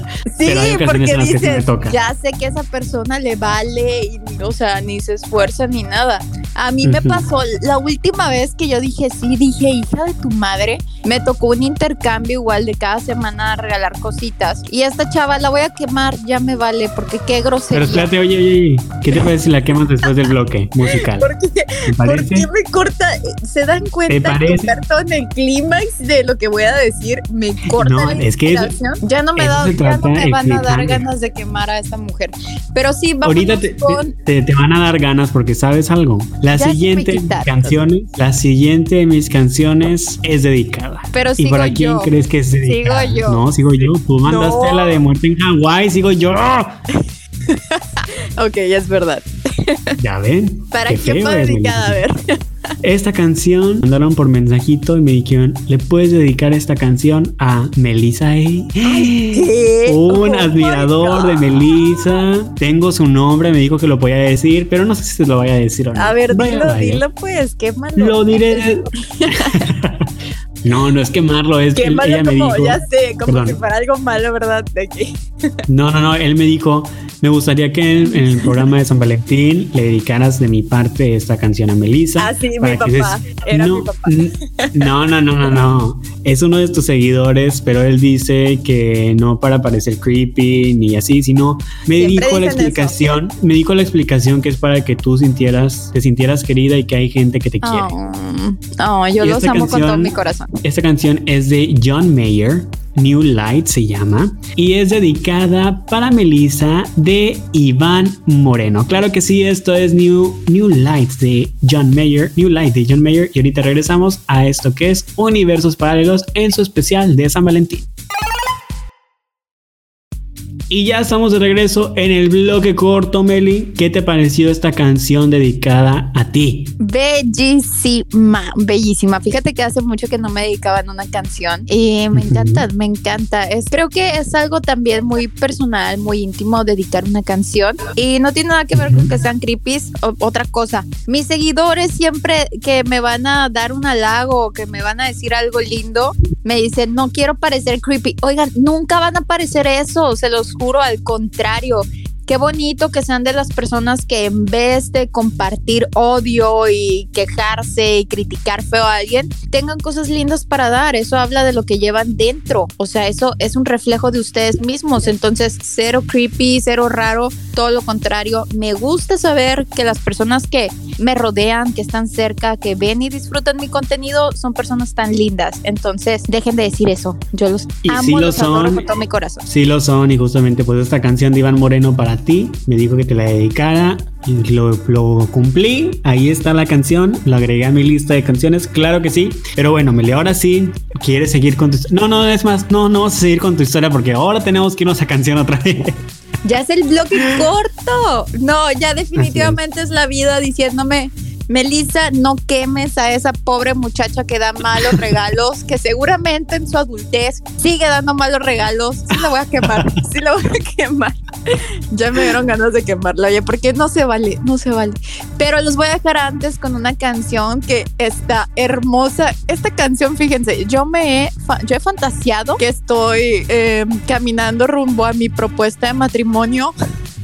Speaker 2: Sí, porque dices, ya sé que esa persona le vale y, o sea, ni se esfuerza ni nada. A mí me pasó la última vez que yo dije sí, dije, hija de tu madre, me tocó un intercambio igual de cada semana regalar cositas. Y esta chava la voy a quemar, ya me vale, porque qué grosería.
Speaker 3: Pero espérate, oye, oye, ¿qué te parece si la quemas después del bloque musical?
Speaker 2: ¿Por qué, me corta? ¿Se dan cuenta que en el clímax de lo que voy a decir me corta no, la es que ya no me, da, ya no me van a dar ganas de quemar a esta mujer. Pero sí, vamos
Speaker 3: Ahorita te, te, te, van a dar ganas porque sabes algo. La siguiente canción, la siguiente de mis canciones es dedicada.
Speaker 2: Pero
Speaker 3: ¿Y para quién crees que es dedicada? Sigo yo. No, sigo yo. Tú mandaste la de muerte en Hawái, sigo yo.
Speaker 2: ok, ya es verdad.
Speaker 3: Ya ven.
Speaker 2: ¿Para qué fue dedicada? A ver.
Speaker 3: Esta canción mandaron por mensajito y me dijeron, ¿le puedes dedicar esta canción a Melissa A? Un oh admirador de Melissa. Tengo su nombre, me dijo que lo podía decir, pero no sé si se lo vaya a decir o no.
Speaker 2: A ver, dilo, dilo pues, qué malo.
Speaker 3: Lo diré. No, no es quemarlo, es
Speaker 2: que
Speaker 3: ella
Speaker 2: me
Speaker 3: dijo.
Speaker 2: Ya sé, como si fuera algo malo, ¿verdad? De aquí.
Speaker 3: No, no, no. Él me dijo, me gustaría que en, el programa de San Valentín le dedicaras de mi parte esta canción a Melissa.
Speaker 2: Ah, sí, mi papá. Era
Speaker 3: no,
Speaker 2: mi papá.
Speaker 3: No, no, no, no, no. Es uno de tus seguidores, pero él dice que no para parecer creepy ni así, sino me dijo la explicación, me dijo la explicación que es para que tú sintieras, te sintieras querida y que hay gente que te quiere.
Speaker 2: Oh, yo los amo con todo mi corazón.
Speaker 3: Esta canción es de John Mayer New Light se llama, y es dedicada para Melissa de Iván Moreno. Claro que sí, esto es New, New Light de John Mayer, New Light de John Mayer, y ahorita regresamos a esto que es Universos Paralelos en su especial de San Valentín. Y ya estamos de regreso en el bloque corto, Meli. ¿Qué te pareció esta canción dedicada a ti?
Speaker 2: Bellísima, bellísima. Fíjate que hace mucho que no me dedicaban una canción y me encanta, me encanta. Es, creo que es algo también muy personal, muy íntimo dedicar una canción y no tiene nada que ver con que sean creepies o otra cosa. Mis seguidores siempre que me van a dar un halago o que me van a decir algo lindo, me dicen, no quiero parecer creepy. Oigan, nunca van a parecer eso, se los juro, al contrario. Qué bonito que sean de las personas que en vez de compartir odio y quejarse y criticar feo a alguien, tengan cosas lindas para dar. Eso habla de lo que llevan dentro. O sea, eso es un reflejo de ustedes mismos. Entonces, cero creepy, cero raro, todo lo contrario. Me gusta saber que las personas que me rodean, que están cerca, que ven y disfrutan mi contenido, son personas tan lindas. Entonces, dejen de decir eso. Yo los amo, los son, con todo mi corazón.
Speaker 3: Sí lo son y justamente pues esta canción de Iván Moreno para ti, me dijo que te la dedicara y lo, lo, cumplí. Ahí está la canción, lo agregué a mi lista de canciones, claro que sí. Pero bueno, Meli, ahora sí, ¿quieres seguir con tu No, no, es más, no, no vamos a seguir con tu historia porque ahora tenemos que irnos a canción otra vez.
Speaker 2: Ya es el bloque corto. No, ya definitivamente es la vida diciéndome Melissa, no quemes a esa pobre muchacha que da malos regalos, que seguramente en su adultez sigue dando malos regalos. Sí la voy a quemar, sí la voy a quemar. Ya me dieron ganas de quemarla, oye, porque no se vale, no se vale. Pero los voy a dejar antes con una canción que está hermosa. Esta canción, fíjense, yo me he, yo he fantaseado que estoy em, caminando rumbo a mi propuesta de matrimonio.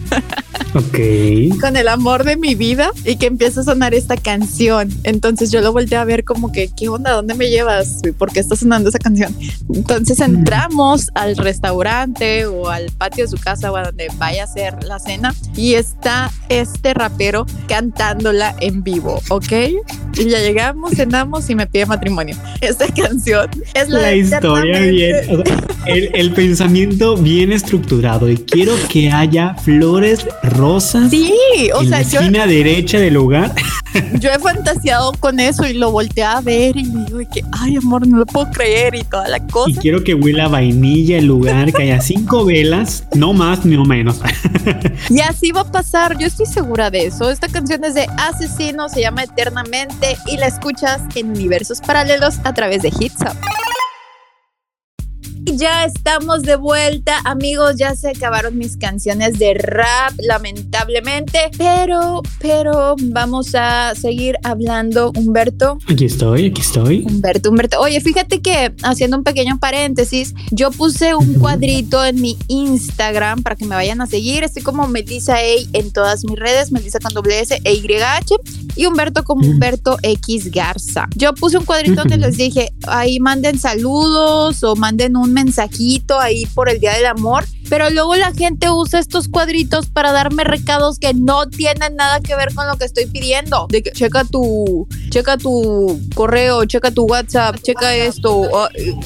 Speaker 3: Ok.
Speaker 2: Con el amor de mi vida y que empieza a sonar esta canción. Entonces yo lo volteé a ver como que, ¿qué onda? ¿Dónde me llevas? ¿Por qué está sonando esa canción? Entonces entramos al restaurante o al patio de su casa o a donde vaya a ser la cena y está este rapero cantándola en vivo, ¿ok? Y ya llegamos, cenamos y me pide matrimonio. Esta canción es la,
Speaker 3: la historia bien, el, el pensamiento bien estructurado y quiero que haya flores rosas.
Speaker 2: Sí, o
Speaker 3: en
Speaker 2: sea,
Speaker 3: la esquina derecha del lugar.
Speaker 2: Yo he fantaseado con eso y lo volteé a ver y me digo que, ay, amor, no lo puedo creer y toda la cosa.
Speaker 3: Y quiero que huela vainilla el lugar, que haya cinco velas, no más ni no menos.
Speaker 2: y así va a pasar, yo estoy segura de eso. Esta canción es de Asesino, se llama Eternamente y la escuchas en universos paralelos a través de Hits Up. Ya estamos de vuelta, amigos. Ya se acabaron mis canciones de rap, lamentablemente. Pero, pero vamos a seguir hablando, Humberto.
Speaker 3: Aquí estoy, aquí estoy.
Speaker 2: Humberto, Humberto. Oye, fíjate que haciendo un pequeño paréntesis, yo puse un cuadrito en mi Instagram para que me vayan a seguir. Estoy como Melissa A en todas mis redes, Melissa con doble S e YH y Humberto como Humberto X Garza. Yo puse un cuadrito donde les dije, ahí manden saludos o manden un mensajito ahí por el Día del Amor. Pero luego la gente usa estos cuadritos para darme recados que no tienen nada que ver con lo que estoy pidiendo. De que checa tu, checa tu correo, checa tu WhatsApp, checa esto.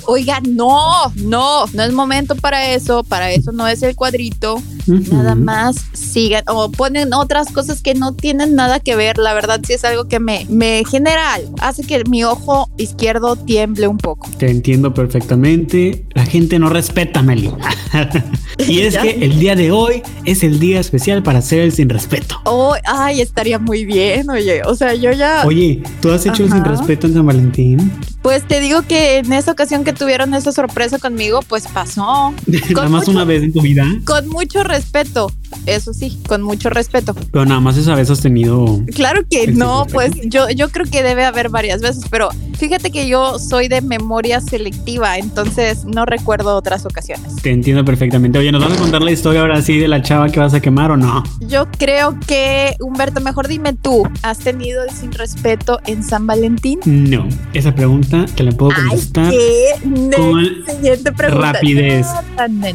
Speaker 2: Oiga, no, no, no es momento para eso. Para eso no es el cuadrito. Nada más sigan o ponen otras cosas que no tienen nada que ver. La verdad, sí es algo que me, me genera algo. Hace que mi ojo izquierdo tiemble un poco.
Speaker 3: Te entiendo perfectamente. La gente no respeta, Meli. Y es que el día de hoy es el día especial para hacer el sin respeto.
Speaker 2: Oh, ay, estaría muy bien, oye. O sea, yo ya,
Speaker 3: Oye, ¿tú has hecho el sin
Speaker 2: Ajá.
Speaker 3: respeto en San Valentín?
Speaker 2: pues te digo que en esa ocasión que tuvieron esa sorpresa conmigo, pues pasó.
Speaker 3: nada más
Speaker 2: mucho-
Speaker 3: una vez en tu vida,
Speaker 2: Con mucho respeto, eso sí, con mucho respeto.
Speaker 3: pero nada más esa vez has tenido.
Speaker 2: Claro que no, pues yo, yo creo que debe haber varias veces, pero fíjate que yo soy de memoria selectiva, entonces no recuerdo otras ocasiones.
Speaker 3: Te entiendo perfectamente. Oye, ¿nos vas a contar la historia ahora sí de la chava que vas a quemar o no?
Speaker 2: Yo creo que, Humberto, mejor dime tú, ¿has tenido el sin respeto en San Valentín?
Speaker 3: No. Esa pregunta te la puedo
Speaker 2: Ay,
Speaker 3: contestar
Speaker 2: ¿qué?
Speaker 3: con
Speaker 2: Siguiente pregunta.
Speaker 3: rapidez.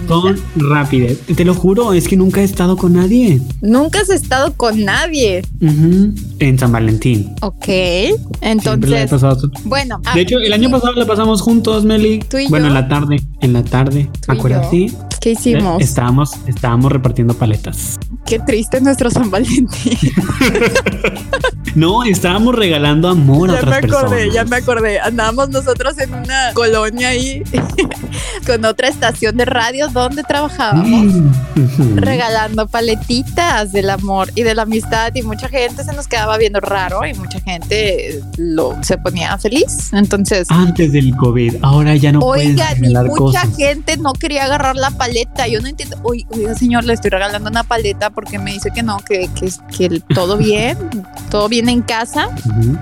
Speaker 2: No,
Speaker 3: con rapidez. Te lo juro, es que nunca he estado con nadie.
Speaker 2: Nunca has estado con nadie.
Speaker 3: Ujú. En San Valentín.
Speaker 2: Ok. Entonces, bueno.
Speaker 3: De hecho, el año pasado la pasamos juntos, Meli.
Speaker 2: ¿Tú y
Speaker 3: bueno,
Speaker 2: yo?
Speaker 3: en la tarde. En la tarde.
Speaker 2: ¿Tú y
Speaker 3: Acuérdate.
Speaker 2: ¿Qué hicimos?
Speaker 3: Estábamos, estábamos repartiendo paletas.
Speaker 2: Qué triste nuestro San Valentín.
Speaker 3: No, estábamos regalando amor a
Speaker 2: ya me
Speaker 3: otras
Speaker 2: acordé,
Speaker 3: personas.
Speaker 2: ya me acordé. Andábamos nosotros en una colonia ahí con otra estación de radio donde trabajábamos.
Speaker 3: Mm.
Speaker 2: Regalando paletitas del amor y de la amistad y mucha gente se nos quedaba viendo raro y mucha gente lo se ponía feliz. Entonces,
Speaker 3: Antes del COVID, ahora ya no
Speaker 2: Oigan, mucha
Speaker 3: cosas.
Speaker 2: gente no quería agarrar la paleta. Yo no entiendo. Oiga, señor, le estoy regalando una paleta porque me dice que no, que, que, que todo bien, todo bien en casa.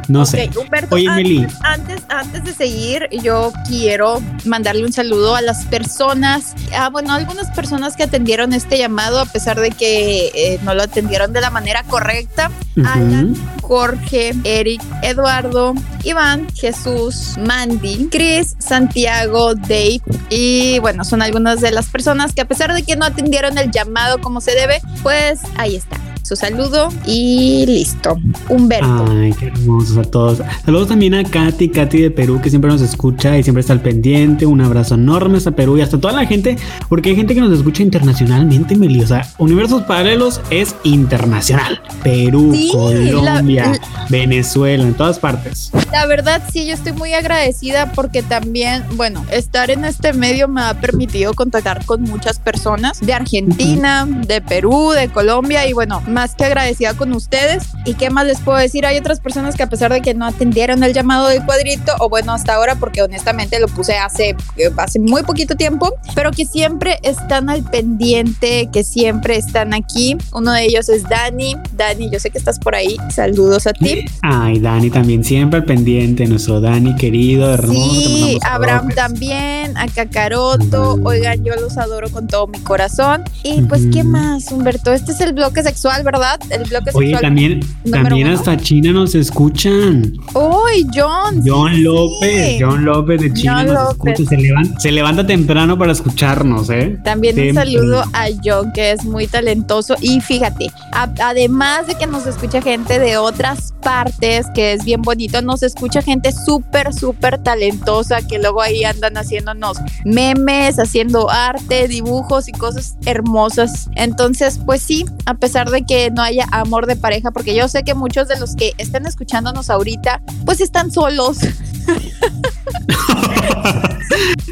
Speaker 3: No sé.
Speaker 2: Humberto,
Speaker 3: Oye,
Speaker 2: antes,
Speaker 3: Meli.
Speaker 2: antes, antes de seguir, yo quiero mandarle un saludo a las personas, ah, bueno, algunas personas que atendieron este llamado a pesar de que eh, no lo atendieron de la manera correcta. Alan,
Speaker 3: Ujú.
Speaker 2: Jorge, Eric, Eduardo, Iván, Jesús, Mandy, Chris, Santiago, Dave y bueno, son algunas de las personas que a pesar de que no atendieron el llamado como se debe, pues ahí está. Su saludo y listo. Humberto.
Speaker 3: Ay, qué hermosos a todos. Saludos también a Katy, Katy de Perú, que siempre nos escucha y siempre está al pendiente. Un abrazo enorme hasta Perú y hasta toda la gente, porque hay gente que nos escucha internacionalmente, Meli. O sea, Universos Paralelos es internacional. Perú,
Speaker 2: Sí,
Speaker 3: Colombia,
Speaker 2: la-
Speaker 3: Venezuela, en todas partes.
Speaker 2: La verdad, sí, yo estoy muy agradecida porque también, bueno, estar en este medio me ha permitido contactar con muchas personas de Argentina, de Perú, de Colombia y bueno, más que agradecida con ustedes. ¿Y qué más les puedo decir? Hay otras personas que a pesar de que no atendieron el llamado del cuadrito, o bueno, hasta ahora, porque honestamente lo puse hace, eh, hace muy poquito tiempo, pero que siempre están al pendiente, que siempre están aquí. Uno de ellos es Dani. Dani, yo sé que estás por ahí. Saludos a ti.
Speaker 3: Ay, Dani también siempre al pendiente, nuestro Dani querido, hermoso.
Speaker 2: Sí, Abraham también, a Kakaroto.
Speaker 3: Ujú.
Speaker 2: Oigan, yo los adoro con todo mi corazón. Y pues, ¿qué más, Humberto? Este es el bloque sexual, ¿verdad? El bloque
Speaker 3: Oye,
Speaker 2: sexual.
Speaker 3: también, también
Speaker 2: uno.
Speaker 3: hasta China nos escuchan.
Speaker 2: ¡Uy, John!
Speaker 3: John
Speaker 2: sí.
Speaker 3: López, John López de China
Speaker 2: John
Speaker 3: nos
Speaker 2: López.
Speaker 3: escucha, se levanta, se levanta temprano para escucharnos, ¿eh?
Speaker 2: También un saludo a John, que es muy talentoso. Y fíjate, a- además de que nos escucha gente de otras partes, que es bien bonito, nos escucha gente súper, súper talentosa, que luego ahí andan haciéndonos memes, haciendo arte, dibujos y cosas hermosas. Entonces, pues sí, a pesar de que no haya amor de pareja, porque yo sé que muchos de los que están escuchándonos ahorita, pues están solos.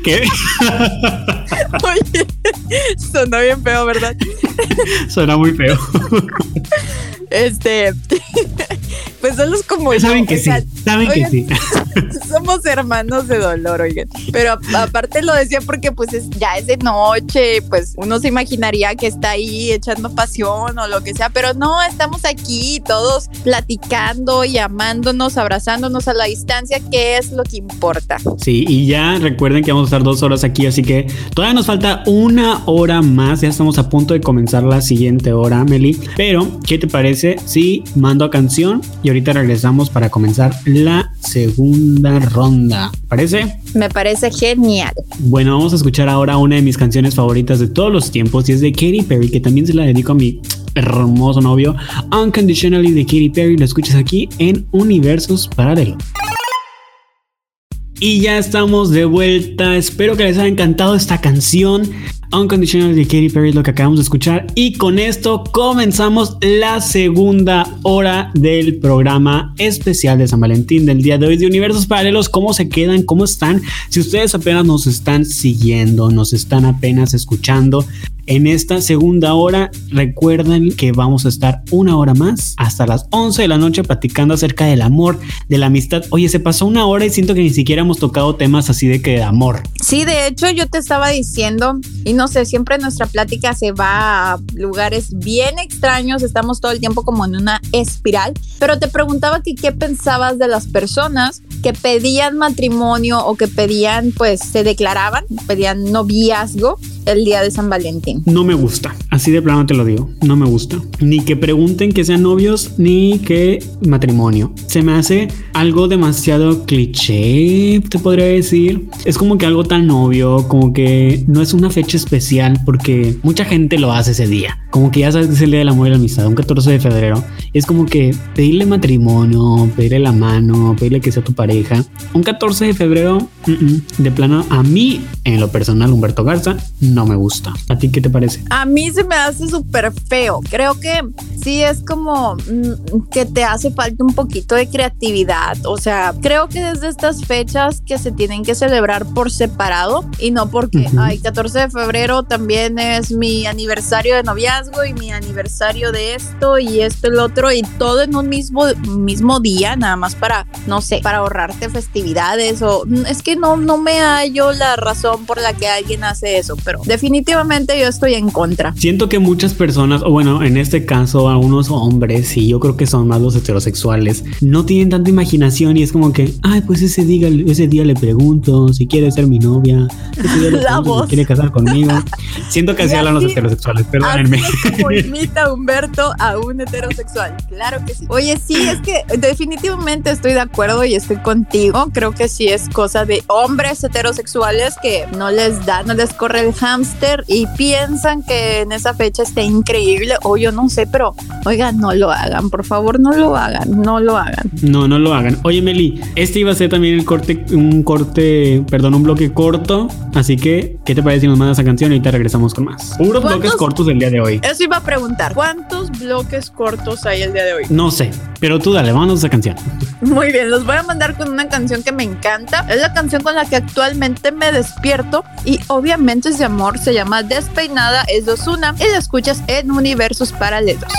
Speaker 3: ¿Qué?
Speaker 2: Oye, sonó bien feo, ¿verdad?
Speaker 3: Suena muy feo.
Speaker 2: Este, pues solos como yo,
Speaker 3: Saben que
Speaker 2: o
Speaker 3: sí, saben que sí.
Speaker 2: somos hermanos de dolor, oigan. Pero aparte lo decía porque pues es- ya es de noche, pues uno se imaginaría que está ahí echando pasión o lo que sea, pero no, estamos aquí todos platicando y amándonos, abrazándonos a la distancia, que es lo que importa.
Speaker 3: Sí, y ya recuerden que vamos a estar dos horas aquí, así que todavía nos falta una hora más. Ya estamos a punto de comenzar la siguiente hora, Meli. Pero, ¿qué te parece si mando a canción y ahorita regresamos para comenzar la segunda ronda? ¿Parece?
Speaker 2: Me parece genial.
Speaker 3: Bueno, vamos a escuchar ahora una de mis canciones favoritas de todos los tiempos y es de Katy Perry, que también se la dedico a mi hermoso novio, Unconditionally de Katy Perry. Lo escuchas aquí en Universos Paralelos. Y ya estamos de vuelta. Espero que les haya encantado esta canción. Unconditional de Katy Perry, lo que acabamos de escuchar. Y con esto comenzamos la segunda hora del programa especial de San Valentín del día de hoy de Universos Paralelos. ¿Cómo se quedan? ¿Cómo están? Si ustedes apenas nos están siguiendo, nos están apenas escuchando, en esta segunda hora, recuerden que vamos a estar una hora más hasta las 11 de la noche platicando acerca del amor, de la amistad. Oye, se pasó una hora y siento que ni siquiera hemos tocado temas así de que de amor.
Speaker 2: Sí, de hecho yo te estaba diciendo, no sé, siempre nuestra plática se va a lugares bien extraños, estamos todo el tiempo como en una espiral, pero te preguntaba que qué pensabas de las personas que pedían matrimonio o que pedían, pues se declaraban, pedían noviazgo el día de San Valentín.
Speaker 3: No me gusta, así de plano te lo digo, no me gusta. Ni que pregunten que sean novios, ni que matrimonio. Se me hace algo demasiado cliché, te podría decir. Es como que algo tan obvio, como que no es una fecha especial porque mucha gente lo hace ese día. Como que ya sabes que es el día del amor y la amistad, un 14 de febrero. Es como que pedirle matrimonio, pedirle la mano, pedirle que sea tu pareja. Un 14 de febrero, de plano, a mí, en lo personal, Humberto Garza, no me gusta. ¿A ti qué te parece?
Speaker 2: A mí se me hace súper feo. Creo que sí es como mm, que te hace falta un poquito de creatividad. O sea, creo que desde estas fechas que se tienen que celebrar por separado y no porque, ay, 14 de febrero también es mi aniversario de noviazgo y mi aniversario de esto y esto y el otro y todo en un mismo, mismo día, nada más para, no sé, para ahorrarte festividades o mm, es que no, no me hallo la razón por la que alguien hace eso, pero definitivamente yo estoy en contra.
Speaker 3: Siento que muchas personas, o bueno, en este caso, algunos hombres, y yo creo que son más los heterosexuales, no tienen tanta imaginación y es como que, ay, pues ese día, ese día le pregunto si quiere ser mi novia,
Speaker 2: la voz.
Speaker 3: si quiere casar conmigo. Siento que así hablan los heterosexuales, perdónenme.
Speaker 2: Imita Humberto a un heterosexual, claro que sí. Oye, sí, es que definitivamente estoy de acuerdo y estoy contigo. Creo que sí es cosa de hombres heterosexuales que no les da, no les corre el hámster y piensan que en esa fecha está increíble o yo no sé, pero oigan, no lo hagan, por favor, no lo hagan, no lo hagan.
Speaker 3: No, no lo hagan. Oye, Meli, este iba a ser también el corte, un corte, perdón, un bloque corto, así que, ¿qué te parece si nos mandas esa canción y ahorita regresamos con más? Puros bloques cortos del día de hoy.
Speaker 2: Eso iba a preguntar, ¿cuántos bloques cortos hay el día de hoy?
Speaker 3: No sé, pero tú dale, vamos a esa canción.
Speaker 2: Muy bien, los voy a mandar con una canción que me encanta. Es la canción con la que actualmente me despierto y obviamente es de Se llama Despeinada, es Dosuna y la escuchas en universos paralelos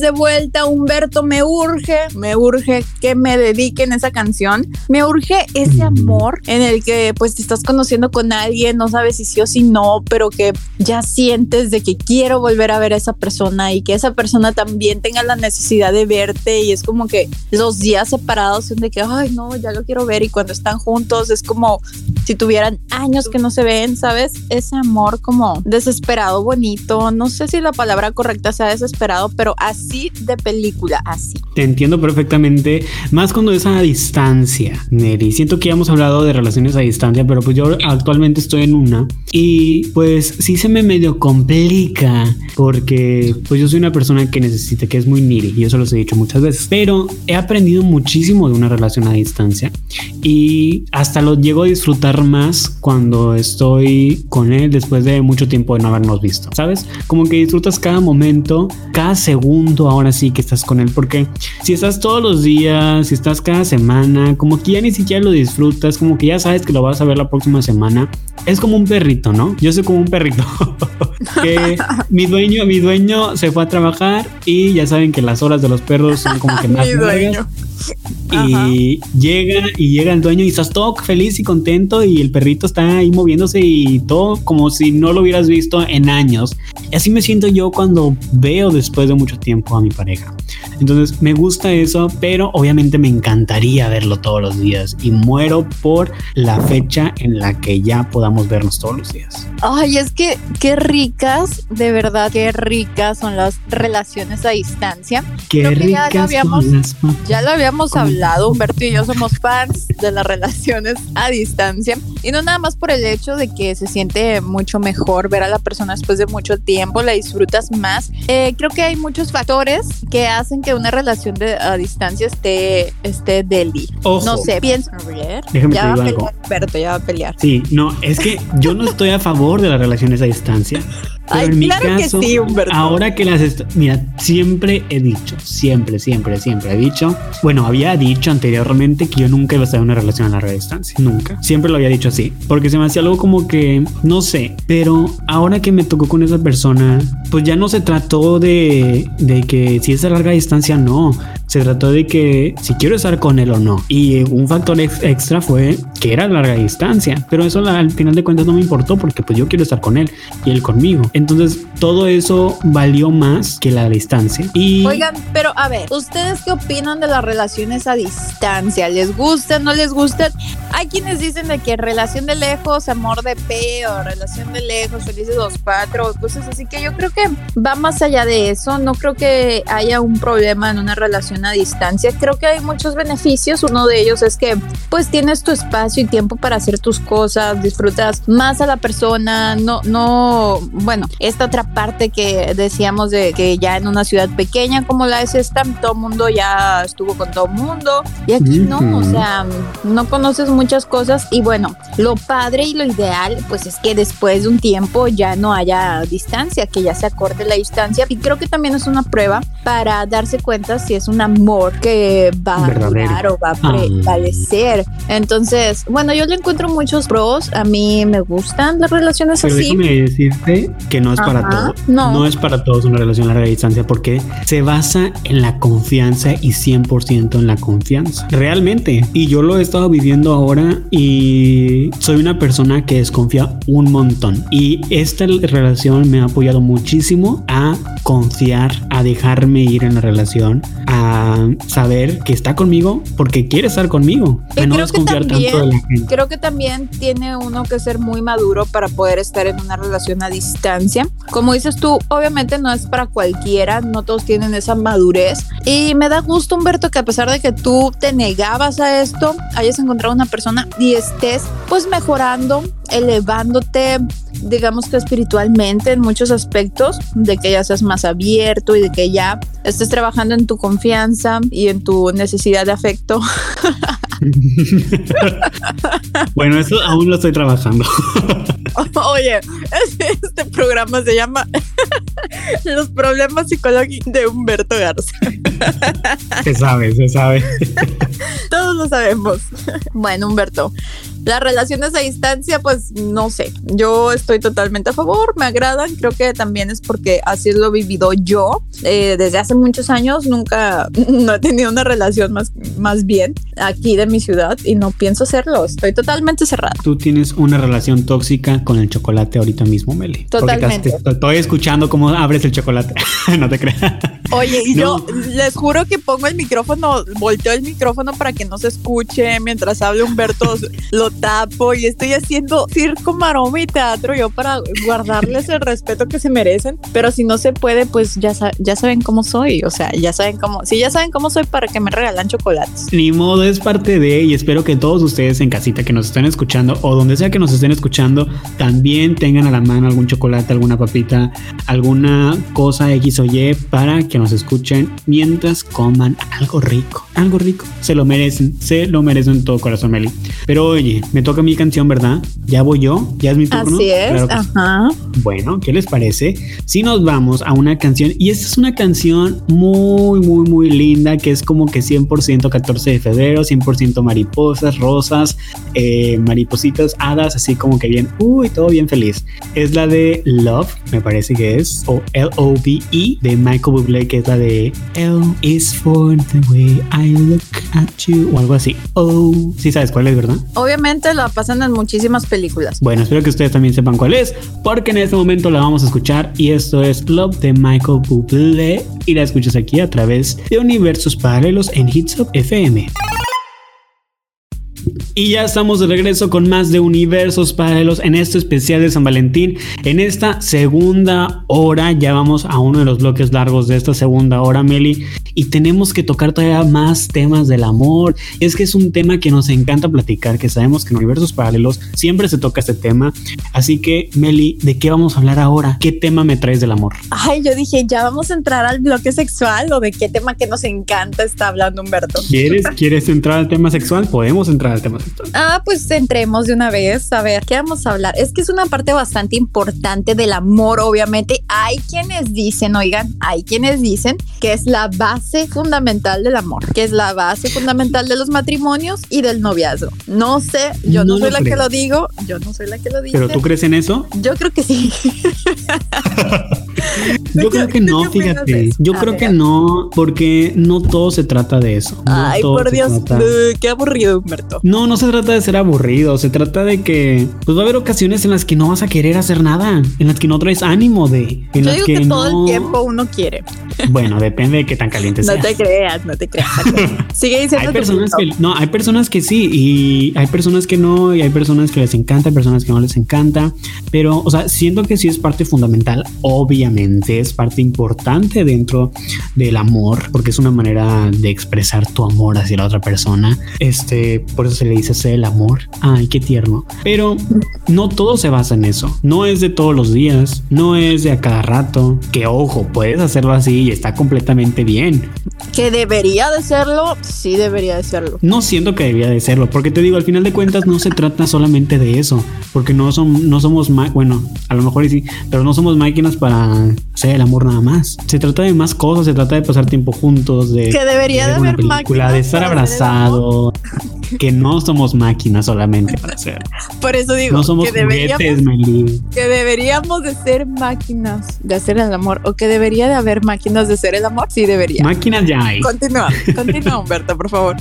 Speaker 2: de vuelta, Humberto, me urge, me urge que me dediquen esa canción. Me urge ese amor en el que pues te estás conociendo con alguien, no sabes si sí o si no, pero que ya sientes de que quiero volver a ver a esa persona y que esa persona también tenga la necesidad de verte y es como que los días separados son de que, ay, no, ya lo quiero ver y cuando están juntos es como si tuvieran años que no se ven, ¿sabes? Ese amor como desesperado, bonito, no sé si la palabra correcta sea desesperado, pero así de película, así.
Speaker 3: Te entiendo perfectamente, más cuando es a distancia, Neri. Siento que ya hemos hablado de relaciones a distancia, pero pues yo actualmente estoy en una y pues sí se me medio complica porque pues yo soy una persona que necesita, que es muy niri y eso los he dicho muchas veces, pero he aprendido muchísimo de una relación a distancia y hasta lo llego a disfrutar más cuando estoy con él después de mucho tiempo de no habernos visto, ¿sabes? Como que disfrutas cada momento, cada segundo ahora sí que estás con él, porque si estás todos los días, si estás cada semana, como que ya ni siquiera lo disfrutas, como que ya sabes que lo vas a ver la próxima semana, es como un perrito, ¿no? Yo soy como un perrito que mi dueño, mi dueño se fue a trabajar y ya saben que las horas de los perros son como que más largas. Y llega y llega el dueño y estás todo feliz y contento y el perrito está ahí moviéndose y todo como si no lo hubieras visto en años. Y así me siento yo cuando veo después de mucho tiempo a mi pareja. Entonces me gusta eso, pero obviamente me encantaría verlo todos los días y muero por la fecha en la que ya podamos vernos todos los días.
Speaker 2: Ay, es que qué ricas, de verdad, qué ricas son las relaciones a distancia.
Speaker 3: Qué ricas
Speaker 2: ya lo habíamos,
Speaker 3: son las
Speaker 2: ya lo habíamos habíamos hablado, Humberto y yo somos fans de las relaciones a distancia y no nada más por el hecho de que se siente mucho mejor ver a la persona después de mucho tiempo, la disfrutas más. Eh, creo que hay muchos factores que hacen que una relación de, a distancia esté, esté deli. No sé, pienso.
Speaker 3: Déjame
Speaker 2: ya va a
Speaker 3: algo.
Speaker 2: pelear, Humberto, ya va a pelear.
Speaker 3: Sí, no, es que yo no estoy a favor de las relaciones a distancia. Pero
Speaker 2: Ay,
Speaker 3: en mi
Speaker 2: claro que
Speaker 3: caso,
Speaker 2: sí, Humberto.
Speaker 3: ahora que las... est- Mira, siempre he dicho, siempre, siempre, siempre he dicho, bueno, había dicho anteriormente que yo nunca iba a estar en una relación a larga distancia, nunca. Siempre lo había dicho así, porque se me hacía algo como que, no sé, pero ahora que me tocó con esa persona, pues ya no se trató de, de que si es a larga distancia, no. Se trató de que si quiero estar con él o no. Y un factor ex- extra fue que era a larga distancia. Pero eso al final de cuentas no me importó porque pues yo quiero estar con él y él conmigo. Entonces todo eso valió más que la distancia. Y
Speaker 2: Oigan, pero a ver, ¿ustedes qué opinan de las relaciones a distancia? ¿Les gustan, no les gustan? Hay quienes dicen de que relación de lejos, amor de peo, relación de lejos, felices los cuatro, cosas así que yo creo que va más allá de eso. No creo que haya un problema en una relación a distancia. Creo que hay muchos beneficios. Uno de ellos es que pues tienes tu espacio y tiempo para hacer tus cosas, disfrutas más a la persona, no, no, bueno, esta otra parte que decíamos de que ya en una ciudad pequeña como la es esta, todo mundo ya estuvo con todo mundo y aquí no, o sea, no conoces muchas cosas y bueno, lo padre y lo ideal pues es que después de un tiempo ya no haya distancia, que ya se acorde la distancia y creo que también es una prueba para darse cuenta si es un amor que va a durar o va a
Speaker 3: Ah.
Speaker 2: prevalecer. Entonces, bueno, yo le encuentro muchos pros, a mí me gustan las relaciones
Speaker 3: Pero
Speaker 2: así.
Speaker 3: déjame decirte que no es para todos.
Speaker 2: no.
Speaker 3: es para todos una relación a larga distancia porque se basa en la confianza y 100% en la confianza. Realmente. Y yo lo he estado viviendo ahora y soy una persona que desconfía un montón. Y esta relación me ha apoyado muchísimo a confiar, a dejarme ir en la relación, a saber que está conmigo porque quiere estar conmigo. A no desconfiar tanto de
Speaker 2: también-
Speaker 3: la gente.
Speaker 2: Creo que también tiene uno que ser muy maduro para poder estar en una relación a distancia. Como dices tú, obviamente no es para cualquiera, no todos tienen esa madurez. Y me da gusto, Humberto, que a pesar de que tú te negabas a esto, hayas encontrado una persona y estés pues mejorando, elevándote, digamos que espiritualmente en muchos aspectos, de que ya seas más abierto y de que ya estés trabajando en tu confianza y en tu necesidad de afecto.
Speaker 3: bueno, eso aún lo estoy trabajando.
Speaker 2: Oye, este, programa se llama Los problemas psicológicos de Humberto Garza.
Speaker 3: se sabe, se sabe.
Speaker 2: Todos lo sabemos. Bueno, Humberto, las relaciones a distancia, pues no sé. Yo estoy totalmente a favor, me agradan. Creo que también es porque así lo he vivido yo eh, desde hace muchos años. Nunca no he tenido una relación más, más bien aquí de mi ciudad y no pienso hacerlo. Estoy totalmente cerrada.
Speaker 3: Tú tienes una relación tóxica con el chocolate ahorita mismo, Meli.
Speaker 2: Totalmente.
Speaker 3: te- te estoy escuchando cómo abres el chocolate. no te creas.
Speaker 2: Oye, y
Speaker 3: No.
Speaker 2: yo les juro que pongo el micrófono, volteo el micrófono para que no se escuche mientras hable Humberto, lo tapo y estoy haciendo circo, maroma y teatro yo para guardarles el respeto que se merecen, pero si no se puede, pues ya, ya saben cómo soy, o sea, ya saben cómo, si ya saben cómo soy para que me regalan chocolates.
Speaker 3: Ni modo, es parte de, y espero que todos ustedes en casita que nos estén escuchando o donde sea que nos estén escuchando, también tengan a la mano algún chocolate, alguna papita, alguna cosa X o Y para que nos escuchen mientras coman algo rico. Algo rico. Se lo merecen, se lo merecen en todo corazón, Meli. Pero oye, me toca mi canción, ¿verdad? Ya voy yo, ya es mi turno.
Speaker 2: Así es,
Speaker 3: Claro sí.
Speaker 2: ajá.
Speaker 3: Bueno, ¿qué les parece? Si nos vamos a una canción, y esta es una canción muy, muy, muy linda, que es como que 100% 14 de febrero, 100% mariposas, rosas, eh, maripositas, hadas, así como que bien, uy, todo bien feliz. Es la de Love, me parece que es, o L-O-V-E, de Michael Bublé, que es la de L is for the way I look at you, o algo así. Oh, sí sabes cuál es, ¿verdad?
Speaker 2: Obviamente la pasan en muchísimas películas.
Speaker 3: Bueno, espero que ustedes también sepan cuál es, porque en este momento la vamos a escuchar y esto es Love de Michael Bublé y la escuchas aquí a través de universos paralelos en Hits Up FM. Y ya estamos de regreso con más de universos paralelos en este especial de San Valentín. En esta segunda hora, ya vamos a uno de los bloques largos de esta segunda hora, Meli. Y tenemos que tocar todavía más temas del amor. Es que es un tema que nos encanta platicar, que sabemos que en universos paralelos siempre se toca este tema. Así que, Meli, ¿de qué vamos a hablar ahora? ¿Qué tema me traes del amor?
Speaker 2: Ay, yo dije, ya vamos a entrar al bloque sexual o de qué tema que nos encanta está hablando Humberto.
Speaker 3: ¿Quieres, ¿quieres entrar al tema sexual? Podemos entrar al tema sexual.
Speaker 2: Ah, pues entremos de una vez. A ver, ¿qué vamos a hablar? Es que es una parte bastante importante del amor, obviamente. Hay quienes dicen, oigan, hay quienes dicen que es la base fundamental del amor, que es la base fundamental de los matrimonios y del noviazgo. No sé, yo no, soy la que lo digo, yo no soy la que lo dice.
Speaker 3: ¿Pero tú crees en eso?
Speaker 2: Yo creo que sí.
Speaker 3: Yo creo que no, fíjate. Yo creo que no, porque no todo se trata de eso.
Speaker 2: Ay, por Dios, qué aburrido, Humberto.
Speaker 3: No, no se trata de ser aburrido, se trata de que pues va a haber ocasiones en las que no vas a querer hacer nada, en las que no traes ánimo de. En
Speaker 2: Yo
Speaker 3: las
Speaker 2: digo que, todo el tiempo uno quiere.
Speaker 3: Bueno, depende de qué tan caliente
Speaker 2: no
Speaker 3: sea.
Speaker 2: No te creas, no te creas. Sigue diciendo.
Speaker 3: Hay personas que no, hay personas que sí y hay personas que no y hay personas que les encanta, hay personas que no les encanta, pero o sea, siento que sí es parte fundamental, obviamente es parte importante dentro del amor, porque es una manera de expresar tu amor hacia la otra persona. Este, por eso se le dice hacer el amor. Ay, qué tierno. Pero no todo se basa en eso. No es de todos los días, no es de a cada rato. Que ojo, puedes hacerlo así y está completamente bien.
Speaker 2: Que debería de serlo, sí debería de serlo.
Speaker 3: No siento que debería de serlo, porque te digo, al final de cuentas no se trata solamente de eso, porque no, son, no somos, bueno, a lo mejor sí, pero no somos máquinas para hacer el amor nada más. Se trata de más cosas, se trata de pasar tiempo juntos, de,
Speaker 2: que debería de, haber
Speaker 3: película, de estar abrazado, que no somos máquinas solamente para hacer.
Speaker 2: Por eso digo,
Speaker 3: no somos
Speaker 2: que
Speaker 3: juguetes,
Speaker 2: deberíamos, que deberíamos de ser máquinas de hacer el amor o que debería de haber máquinas de hacer el amor. Sí, debería.
Speaker 3: Máquinas ya hay.
Speaker 2: Continúa, continúa, Humberto, por favor.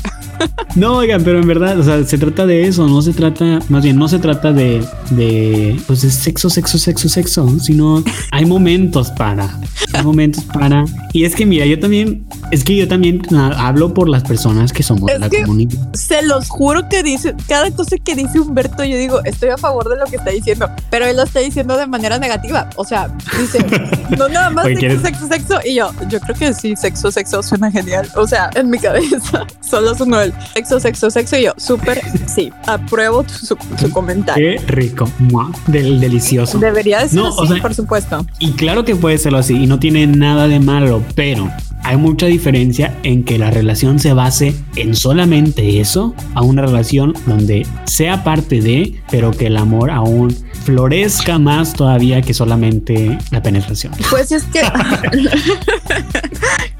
Speaker 3: No, oigan, pero en verdad, o sea, se trata de eso, no se trata, más bien, no se trata de, de, pues, de sexo, sexo, sexo, sexo, sino hay momentos para, hay momentos para. Y es que, mira, yo también, es que yo también hablo por las personas que somos
Speaker 2: es
Speaker 3: de la comunidad.
Speaker 2: Se los juro que dice, cada cosa que dice Humberto, yo digo, estoy a favor de lo que está diciendo, pero él lo está diciendo de manera negativa. O sea, dice, no nada más sexo,
Speaker 3: ¿quieres-
Speaker 2: sexo, sexo. Y yo, yo creo que sí, sexo, sexo suena genial. O sea, en mi cabeza solo sonó el sexo, sexo, sexo. Y yo, súper, sí, apruebo su, su comentario.
Speaker 3: Qué rico, ¡mua! del delicioso.
Speaker 2: Debería de ser
Speaker 3: No,
Speaker 2: así,
Speaker 3: o sea-
Speaker 2: por supuesto.
Speaker 3: Y claro que puede serlo así y no tiene nada de malo, pero hay mucha diferencia en que la relación se base en solamente eso a una relación donde sea parte de, pero que el amor aún florezca más todavía que solamente la penetración.
Speaker 2: Pues es que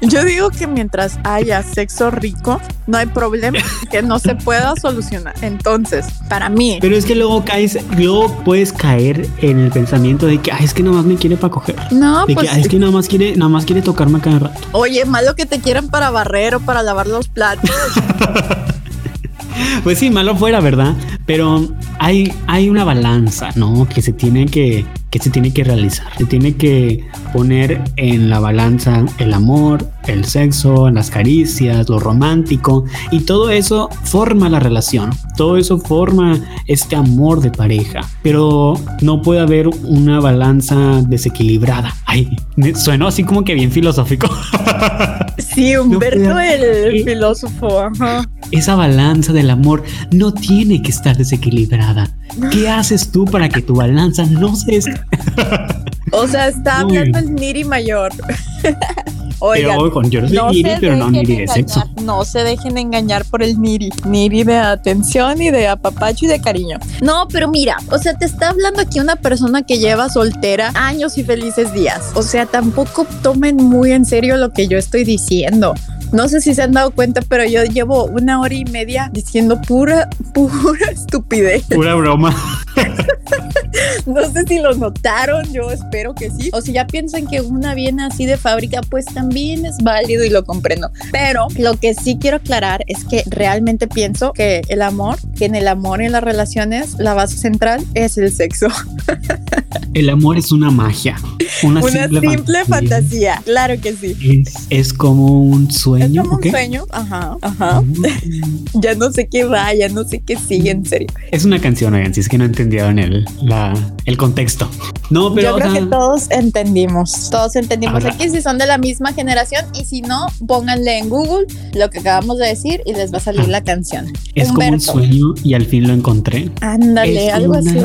Speaker 2: yo digo que mientras haya sexo rico, no hay problema que no se pueda solucionar. Entonces, para mí,
Speaker 3: Pero es que luego caes, luego puedes caer en el pensamiento de que "Ay, es que nada más me quiere para coger.
Speaker 2: no,
Speaker 3: De
Speaker 2: pues
Speaker 3: que "Ay, es que nada más quiere, nada más quiere tocarme cada rato.
Speaker 2: Oye, malo que te quieran para barrer o para lavar los platos.
Speaker 3: Pues sí, malo fuera, ¿verdad? Pero hay, hay una balanza, ¿no? Que se tiene que, que se tiene que realizar. Se tiene que poner en la balanza el amor, el sexo, las caricias, lo romántico. Y todo eso forma la relación. Todo eso forma este amor de pareja. Pero no puede haber una balanza desequilibrada. Ay, suenó así como que bien filosófico.
Speaker 2: Sí, Humberto,
Speaker 3: No,
Speaker 2: el
Speaker 3: sí.
Speaker 2: filósofo. Ajá.
Speaker 3: Esa balanza del amor no tiene que estar desequilibrada. ¿Qué haces tú para que tu balanza no se
Speaker 2: O sea, está hablando el Niri mayor. Oigan,
Speaker 3: yo no soy
Speaker 2: no
Speaker 3: niri, pero no niri de sexo.
Speaker 2: No se dejen engañar por el Niri. Niri de atención y de apapacho y de cariño. No, pero mira, o sea, te está hablando aquí una persona que lleva soltera años y felices días. O sea, tampoco tomen muy en serio lo que yo estoy diciendo. No sé si se han dado cuenta, pero yo llevo una hora y media diciendo pura, pura estupidez.
Speaker 3: Pura broma.
Speaker 2: No sé si lo notaron, yo espero que sí. O si ya piensan que una viene así de fábrica, pues también es válido y lo comprendo. Pero lo que sí quiero aclarar es que realmente pienso que el amor, que en el amor y en las relaciones, la base central es el sexo.
Speaker 3: El amor es una magia. Una,
Speaker 2: Una simple, fantasía. Claro que sí.
Speaker 3: Es, es como un sueño.
Speaker 2: Es como un sueño. Ajá, ajá. Ya no sé qué va, ya no sé qué sigue, en serio.
Speaker 3: Es una canción, oigan, si es que no entendieron el, la, el contexto. No, pero.
Speaker 2: Yo
Speaker 3: o
Speaker 2: creo
Speaker 3: sea,
Speaker 2: que todos entendimos, todos entendimos
Speaker 3: Ahora-
Speaker 2: aquí si son de la misma generación y si no, pónganle en Google lo que acabamos de decir y les va a salir
Speaker 3: Ah.
Speaker 2: la canción.
Speaker 3: es como un
Speaker 2: Humberto.
Speaker 3: sueño y al fin lo encontré.
Speaker 2: Ándale,
Speaker 3: Es
Speaker 2: algo así.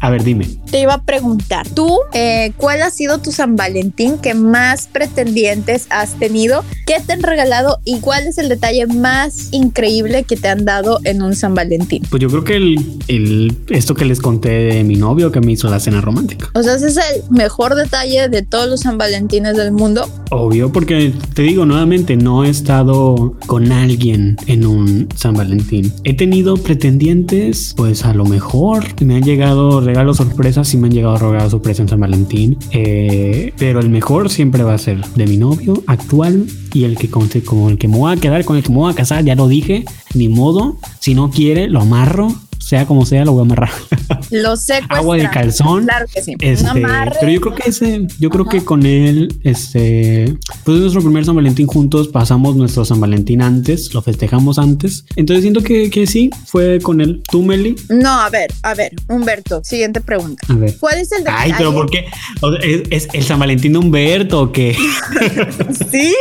Speaker 3: A ver, dime.
Speaker 2: Te iba a preguntar, tú, eh, ¿cuál ha sido tu San Valentín que más pretendientes has tenido? ¿Qué te han regalado y cuál es el detalle más increíble que te han dado en un San Valentín?
Speaker 3: Pues yo creo que el, el- esto que les conté de mi novio que me hizo la cena romántica.
Speaker 2: O sea, ese es el mejor detalle de todos los San Valentines del mundo.
Speaker 3: Obvio, porque te digo nuevamente, no he estado con alguien en un San Valentín. He tenido pretendientes, pues a lo mejor me han llegado regalos sorpresas y me han llegado regalos sorpresas en San Valentín. Eh, pero el mejor siempre va a ser de mi novio actual y el que con, el que me voy a quedar, con el que me voy a casar, ya lo dije, ni modo. Si no quiere, lo amarro. Sea como sea, lo voy a amarrar.
Speaker 2: Lo secuestran.
Speaker 3: Agua de calzón.
Speaker 2: Claro que sí.
Speaker 3: Este,
Speaker 2: amarre.
Speaker 3: pero yo creo que ese, yo creo
Speaker 2: Ajá.
Speaker 3: que con él, este, pues es nuestro primer San Valentín juntos, pasamos nuestro San Valentín antes, lo festejamos antes. Entonces siento que, que sí, fue con él. ¿Tú, Meli?
Speaker 2: No, a ver, a ver, Humberto, siguiente pregunta.
Speaker 3: A ver.
Speaker 2: ¿Cuál es el detalle?
Speaker 3: Ay, pero ¿por qué? O sea, ¿Es, es el San Valentín de Humberto o qué?
Speaker 2: Sí,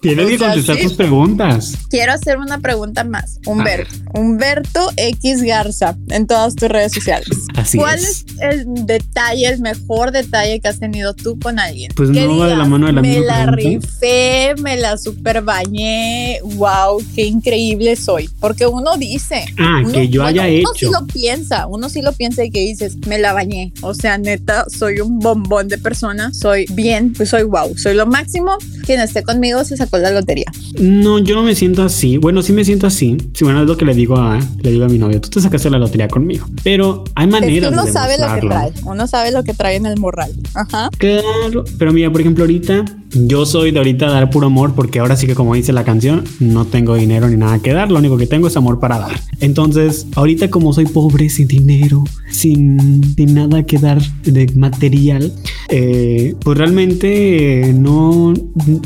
Speaker 3: Tienes
Speaker 2: O
Speaker 3: que contestar
Speaker 2: sí.
Speaker 3: tus preguntas.
Speaker 2: quiero hacer una pregunta más. Humberto. Humberto X Garza en todas tus redes sociales.
Speaker 3: Así
Speaker 2: ¿Cuál
Speaker 3: es.
Speaker 2: es el detalle, el mejor detalle que has tenido tú con alguien?
Speaker 3: Pues no va de la mano de la
Speaker 2: me
Speaker 3: misma
Speaker 2: la
Speaker 3: pregunta".
Speaker 2: rifé, me la super bañé, wow, qué increíble soy. Porque uno dice,
Speaker 3: Ah,
Speaker 2: uno-
Speaker 3: que yo haya
Speaker 2: bueno, Uno sí
Speaker 3: hecho.
Speaker 2: lo piensa, uno sí lo piensa y que dices, me la bañé. O sea, neta, soy un bombón de persona, soy bien, pues soy wow, soy lo máximo. Quien esté conmigo se sacó la lotería.
Speaker 3: No, yo no me siento así. Bueno, sí me siento así. Sí, bueno, es lo que le digo a, le digo a mi novio. Tú te sacaste la lotería conmigo. Pero hay
Speaker 2: Es
Speaker 3: maneras
Speaker 2: que uno
Speaker 3: de
Speaker 2: sabe lo que trae, uno sabe lo que trae en el morral. Ajá.
Speaker 3: Claro, pero mira, por ejemplo, ahorita yo soy de ahorita dar puro amor porque ahora sí que como dice la canción, no tengo dinero ni nada que dar, lo único que tengo es amor para dar. Entonces, ahorita como soy pobre, sin dinero, sin, sin nada que dar de material, eh, pues realmente eh, no,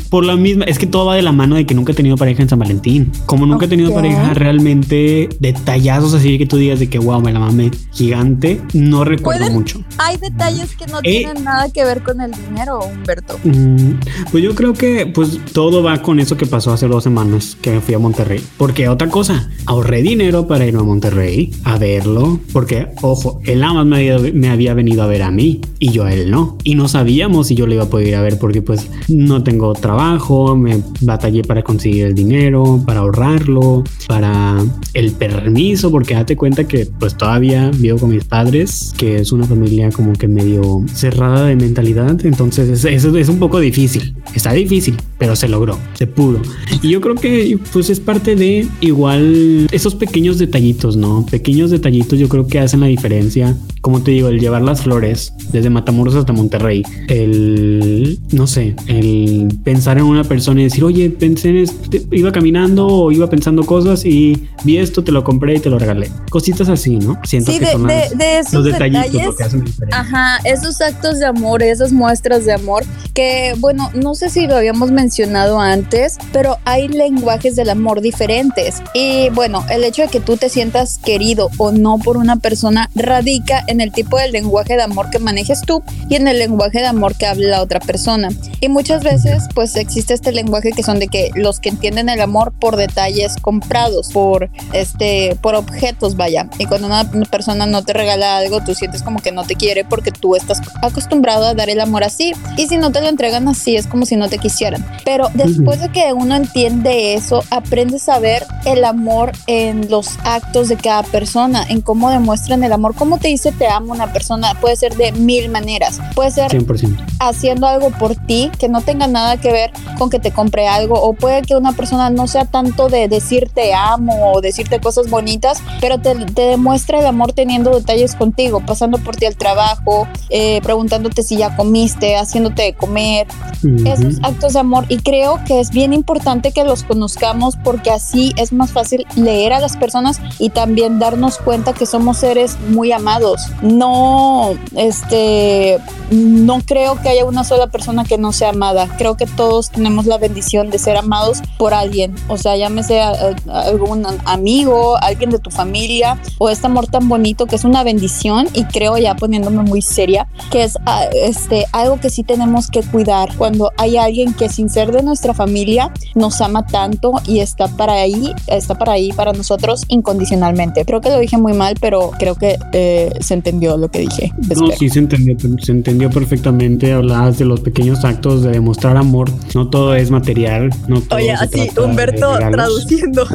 Speaker 3: por la misma, es que todo va de la mano de que nunca he tenido pareja en San Valentín. Como nunca he tenido pareja realmente detallazos así que tú digas de que wow, me la mamé gigante, no recuerdo
Speaker 2: ¿Pueden-
Speaker 3: mucho.
Speaker 2: Hay detalles que no
Speaker 3: Eh.
Speaker 2: tienen nada que ver con el dinero, Humberto.
Speaker 3: Mm, Pues yo creo que pues todo va con eso que pasó hace dos semanas que me fui a Monterrey. Porque otra cosa, ahorré dinero para irme a Monterrey a verlo. Porque, ojo, él nada más me había, me había venido a ver a mí y yo a él no. Y no sabíamos si yo le iba a poder ir a ver porque pues no tengo trabajo, me batallé para conseguir el dinero, para ahorrarlo, para el permiso, porque date cuenta que pues todavía vivo con mis padres, que es una familia como que medio cerrada de mentalidad, entonces es, es, es un poco difícil, está difícil, pero se logró, se pudo. Y yo creo que pues es parte de igual esos pequeños detallitos, ¿no? Pequeños detallitos yo creo que hacen la diferencia, como te digo, el llevar las flores desde Matamoros hasta Monterrey, el, no sé, el pensar en una persona y decir, oye, pensé en este, iba caminando o iba pensando cosas y vi esto, te lo compré y te lo regalé. Cositas así, ¿no? Siento
Speaker 2: Sí,
Speaker 3: que
Speaker 2: de,
Speaker 3: son las-
Speaker 2: de- de esos
Speaker 3: los detallitos
Speaker 2: detalles.
Speaker 3: lo que hacen la diferencia.
Speaker 2: Ajá, esos actos de amor, esas muestras de amor, que bueno, no sé si lo habíamos mencionado antes, pero hay lenguajes del amor diferentes. Y bueno, el hecho de que tú te sientas querido o no por una persona radica en el tipo de lenguaje de amor que manejes tú y en el lenguaje de amor que hable la otra persona. Y muchas veces pues existe este lenguaje que son de que los que entienden el amor por detalles comprados, por este por objetos, vaya. Y cuando una persona no te regala algo, tú sientes como que no te quiere porque tú estás acostumbrado a dar el amor así. Y si no te lo entregan así, es como si no te quisieran. Pero después de que uno entiende eso, aprendes a ver el amor en los actos de cada persona, en cómo demuestran el amor, cómo te dice te amo una persona, puede ser de mil maneras. Puede ser
Speaker 3: 100%.
Speaker 2: haciendo algo por ti que no tenga nada que ver con que te compre algo o puede que una persona no sea tanto de decirte amo o decirte cosas bonitas, pero te, te demuestra el amor teniendo detalles contigo, pasando por ti al trabajo, eh, preguntándote si ya comiste, haciéndote de comer.
Speaker 3: Ujú.
Speaker 2: Esos actos de amor. Y creo que es bien importante que los conozcamos porque así es más fácil leer a las personas y también darnos cuenta que somos seres muy amados. No, este, no creo que haya una sola persona que no sea amada. Creo que todos tenemos la bendición de ser amados por alguien. O sea, llámese a, a algún amigo, alguien de tu familia o este amor tan bonito que es una bendición y creo ya poniéndome muy seria que es ah, este algo que sí tenemos que cuidar cuando hay alguien que sin ser de nuestra familia nos ama tanto y está para ahí, está para ahí para nosotros incondicionalmente. Creo que lo dije muy mal, pero creo que eh, entendió lo que dije.
Speaker 3: No, sí se entendió, se entendió perfectamente. Hablabas de los pequeños actos de demostrar amor. No todo es material, no todo
Speaker 2: Oye, así, Humberto traduciendo.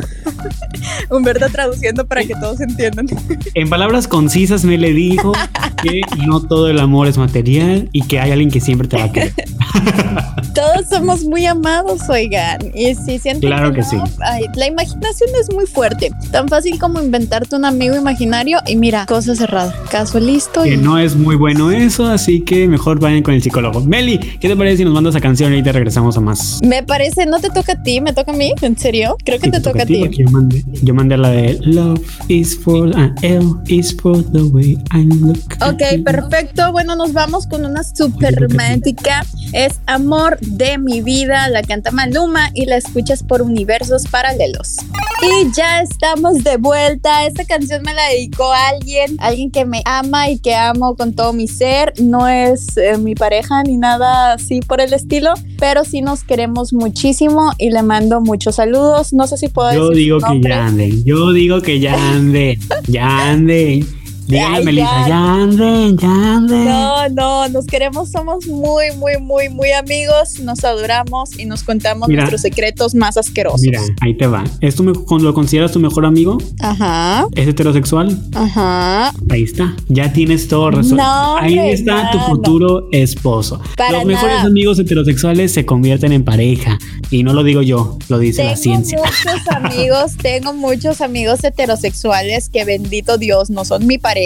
Speaker 2: Humberto traduciendo para que todos entiendan.
Speaker 3: En palabras concisas me le dijo que no todo el amor es material y que hay alguien que siempre te va a querer.
Speaker 2: Todos somos muy amados, oigan. Y si sienten
Speaker 3: claro que, sí.
Speaker 2: la imaginación es muy fuerte. Tan fácil como inventarte un amigo imaginario y mira, cosa cerrada. Caso listo.
Speaker 3: Que no es muy bueno eso, así que mejor vayan con el psicólogo. Meli, ¿qué te parece si nos mandas esa canción y te regresamos a más?
Speaker 2: Me parece, no te toca a ti, me toca a mí. ¿En serio? Creo que te, toca, a ti.
Speaker 3: Yo mandé, yo mandé la de Love is for, ah, L is for the way I look.
Speaker 2: Ok, perfecto. Bueno, nos vamos con una super romántica. Es Amor de mi vida, la canta Maluma y la escuchas por universos paralelos. Y ya estamos de vuelta. Esta canción me la dedicó a alguien, alguien que me ama y que amo con todo mi ser. No es eh, mi pareja ni nada así por el estilo, pero sí nos queremos muchísimo y le mando muchos saludos. No sé si puedo
Speaker 3: Yo digo que ya anden. Yo digo que ya anden. ya anden. Dígame, Melissa, ya anden, ya anden.
Speaker 2: No, no, nos queremos, somos muy, muy, muy, muy amigos, nos adoramos y nos contamos nuestros secretos más asquerosos.
Speaker 3: Mira, ahí te va. ¿Esto lo consideras tu mejor amigo?
Speaker 2: Ajá.
Speaker 3: ¿Es heterosexual?
Speaker 2: Ajá.
Speaker 3: Ahí está. Ya tienes todo resuelto.
Speaker 2: No,
Speaker 3: ahí está tu futuro esposo.
Speaker 2: Para
Speaker 3: Los mejores
Speaker 2: nada.
Speaker 3: amigos heterosexuales se convierten en pareja. Y no lo digo yo, lo dice
Speaker 2: tengo
Speaker 3: la ciencia.
Speaker 2: muchos amigos, tengo muchos amigos heterosexuales que bendito Dios no son mi pareja.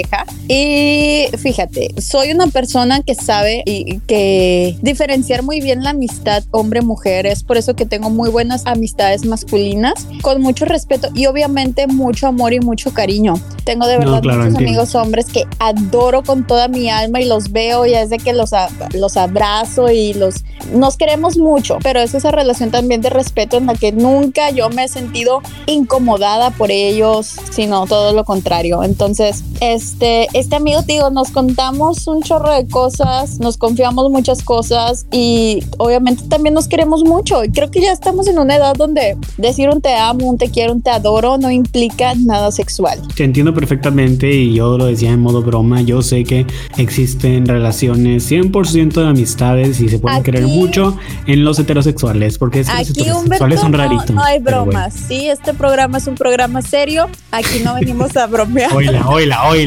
Speaker 2: Y fíjate, soy una persona que sabe y que diferenciar muy bien la amistad hombre-mujer. Es por eso que tengo muy buenas amistades masculinas, con mucho respeto y obviamente mucho amor y mucho cariño. Tengo de verdad
Speaker 3: No, claro,
Speaker 2: muchos
Speaker 3: entiendo.
Speaker 2: amigos hombres que adoro con toda mi alma y los veo y es de que los, los abrazo y los nos queremos mucho, pero es esa relación también de respeto en la que nunca yo me he sentido incomodada por ellos, sino todo lo contrario. Entonces, este, este amigo, te digo, nos contamos un chorro de cosas, nos confiamos muchas cosas y obviamente también nos queremos mucho. Y creo que ya estamos en una edad donde decir un te amo, un te quiero, un te adoro no implica nada sexual.
Speaker 3: Te entiendo perfectamente y yo lo decía en modo broma. Yo sé que existen relaciones 100% de amistades y se pueden
Speaker 2: Aquí-
Speaker 3: querer mucho en los heterosexuales, porque es que los
Speaker 2: Aquí,
Speaker 3: heterosexuales
Speaker 2: Humberto,
Speaker 3: son
Speaker 2: no,
Speaker 3: raritos.
Speaker 2: no hay
Speaker 3: pero bueno.
Speaker 2: bromas. Sí, este programa es un programa serio. Aquí no venimos a bromear.
Speaker 3: Oila, oila, oila.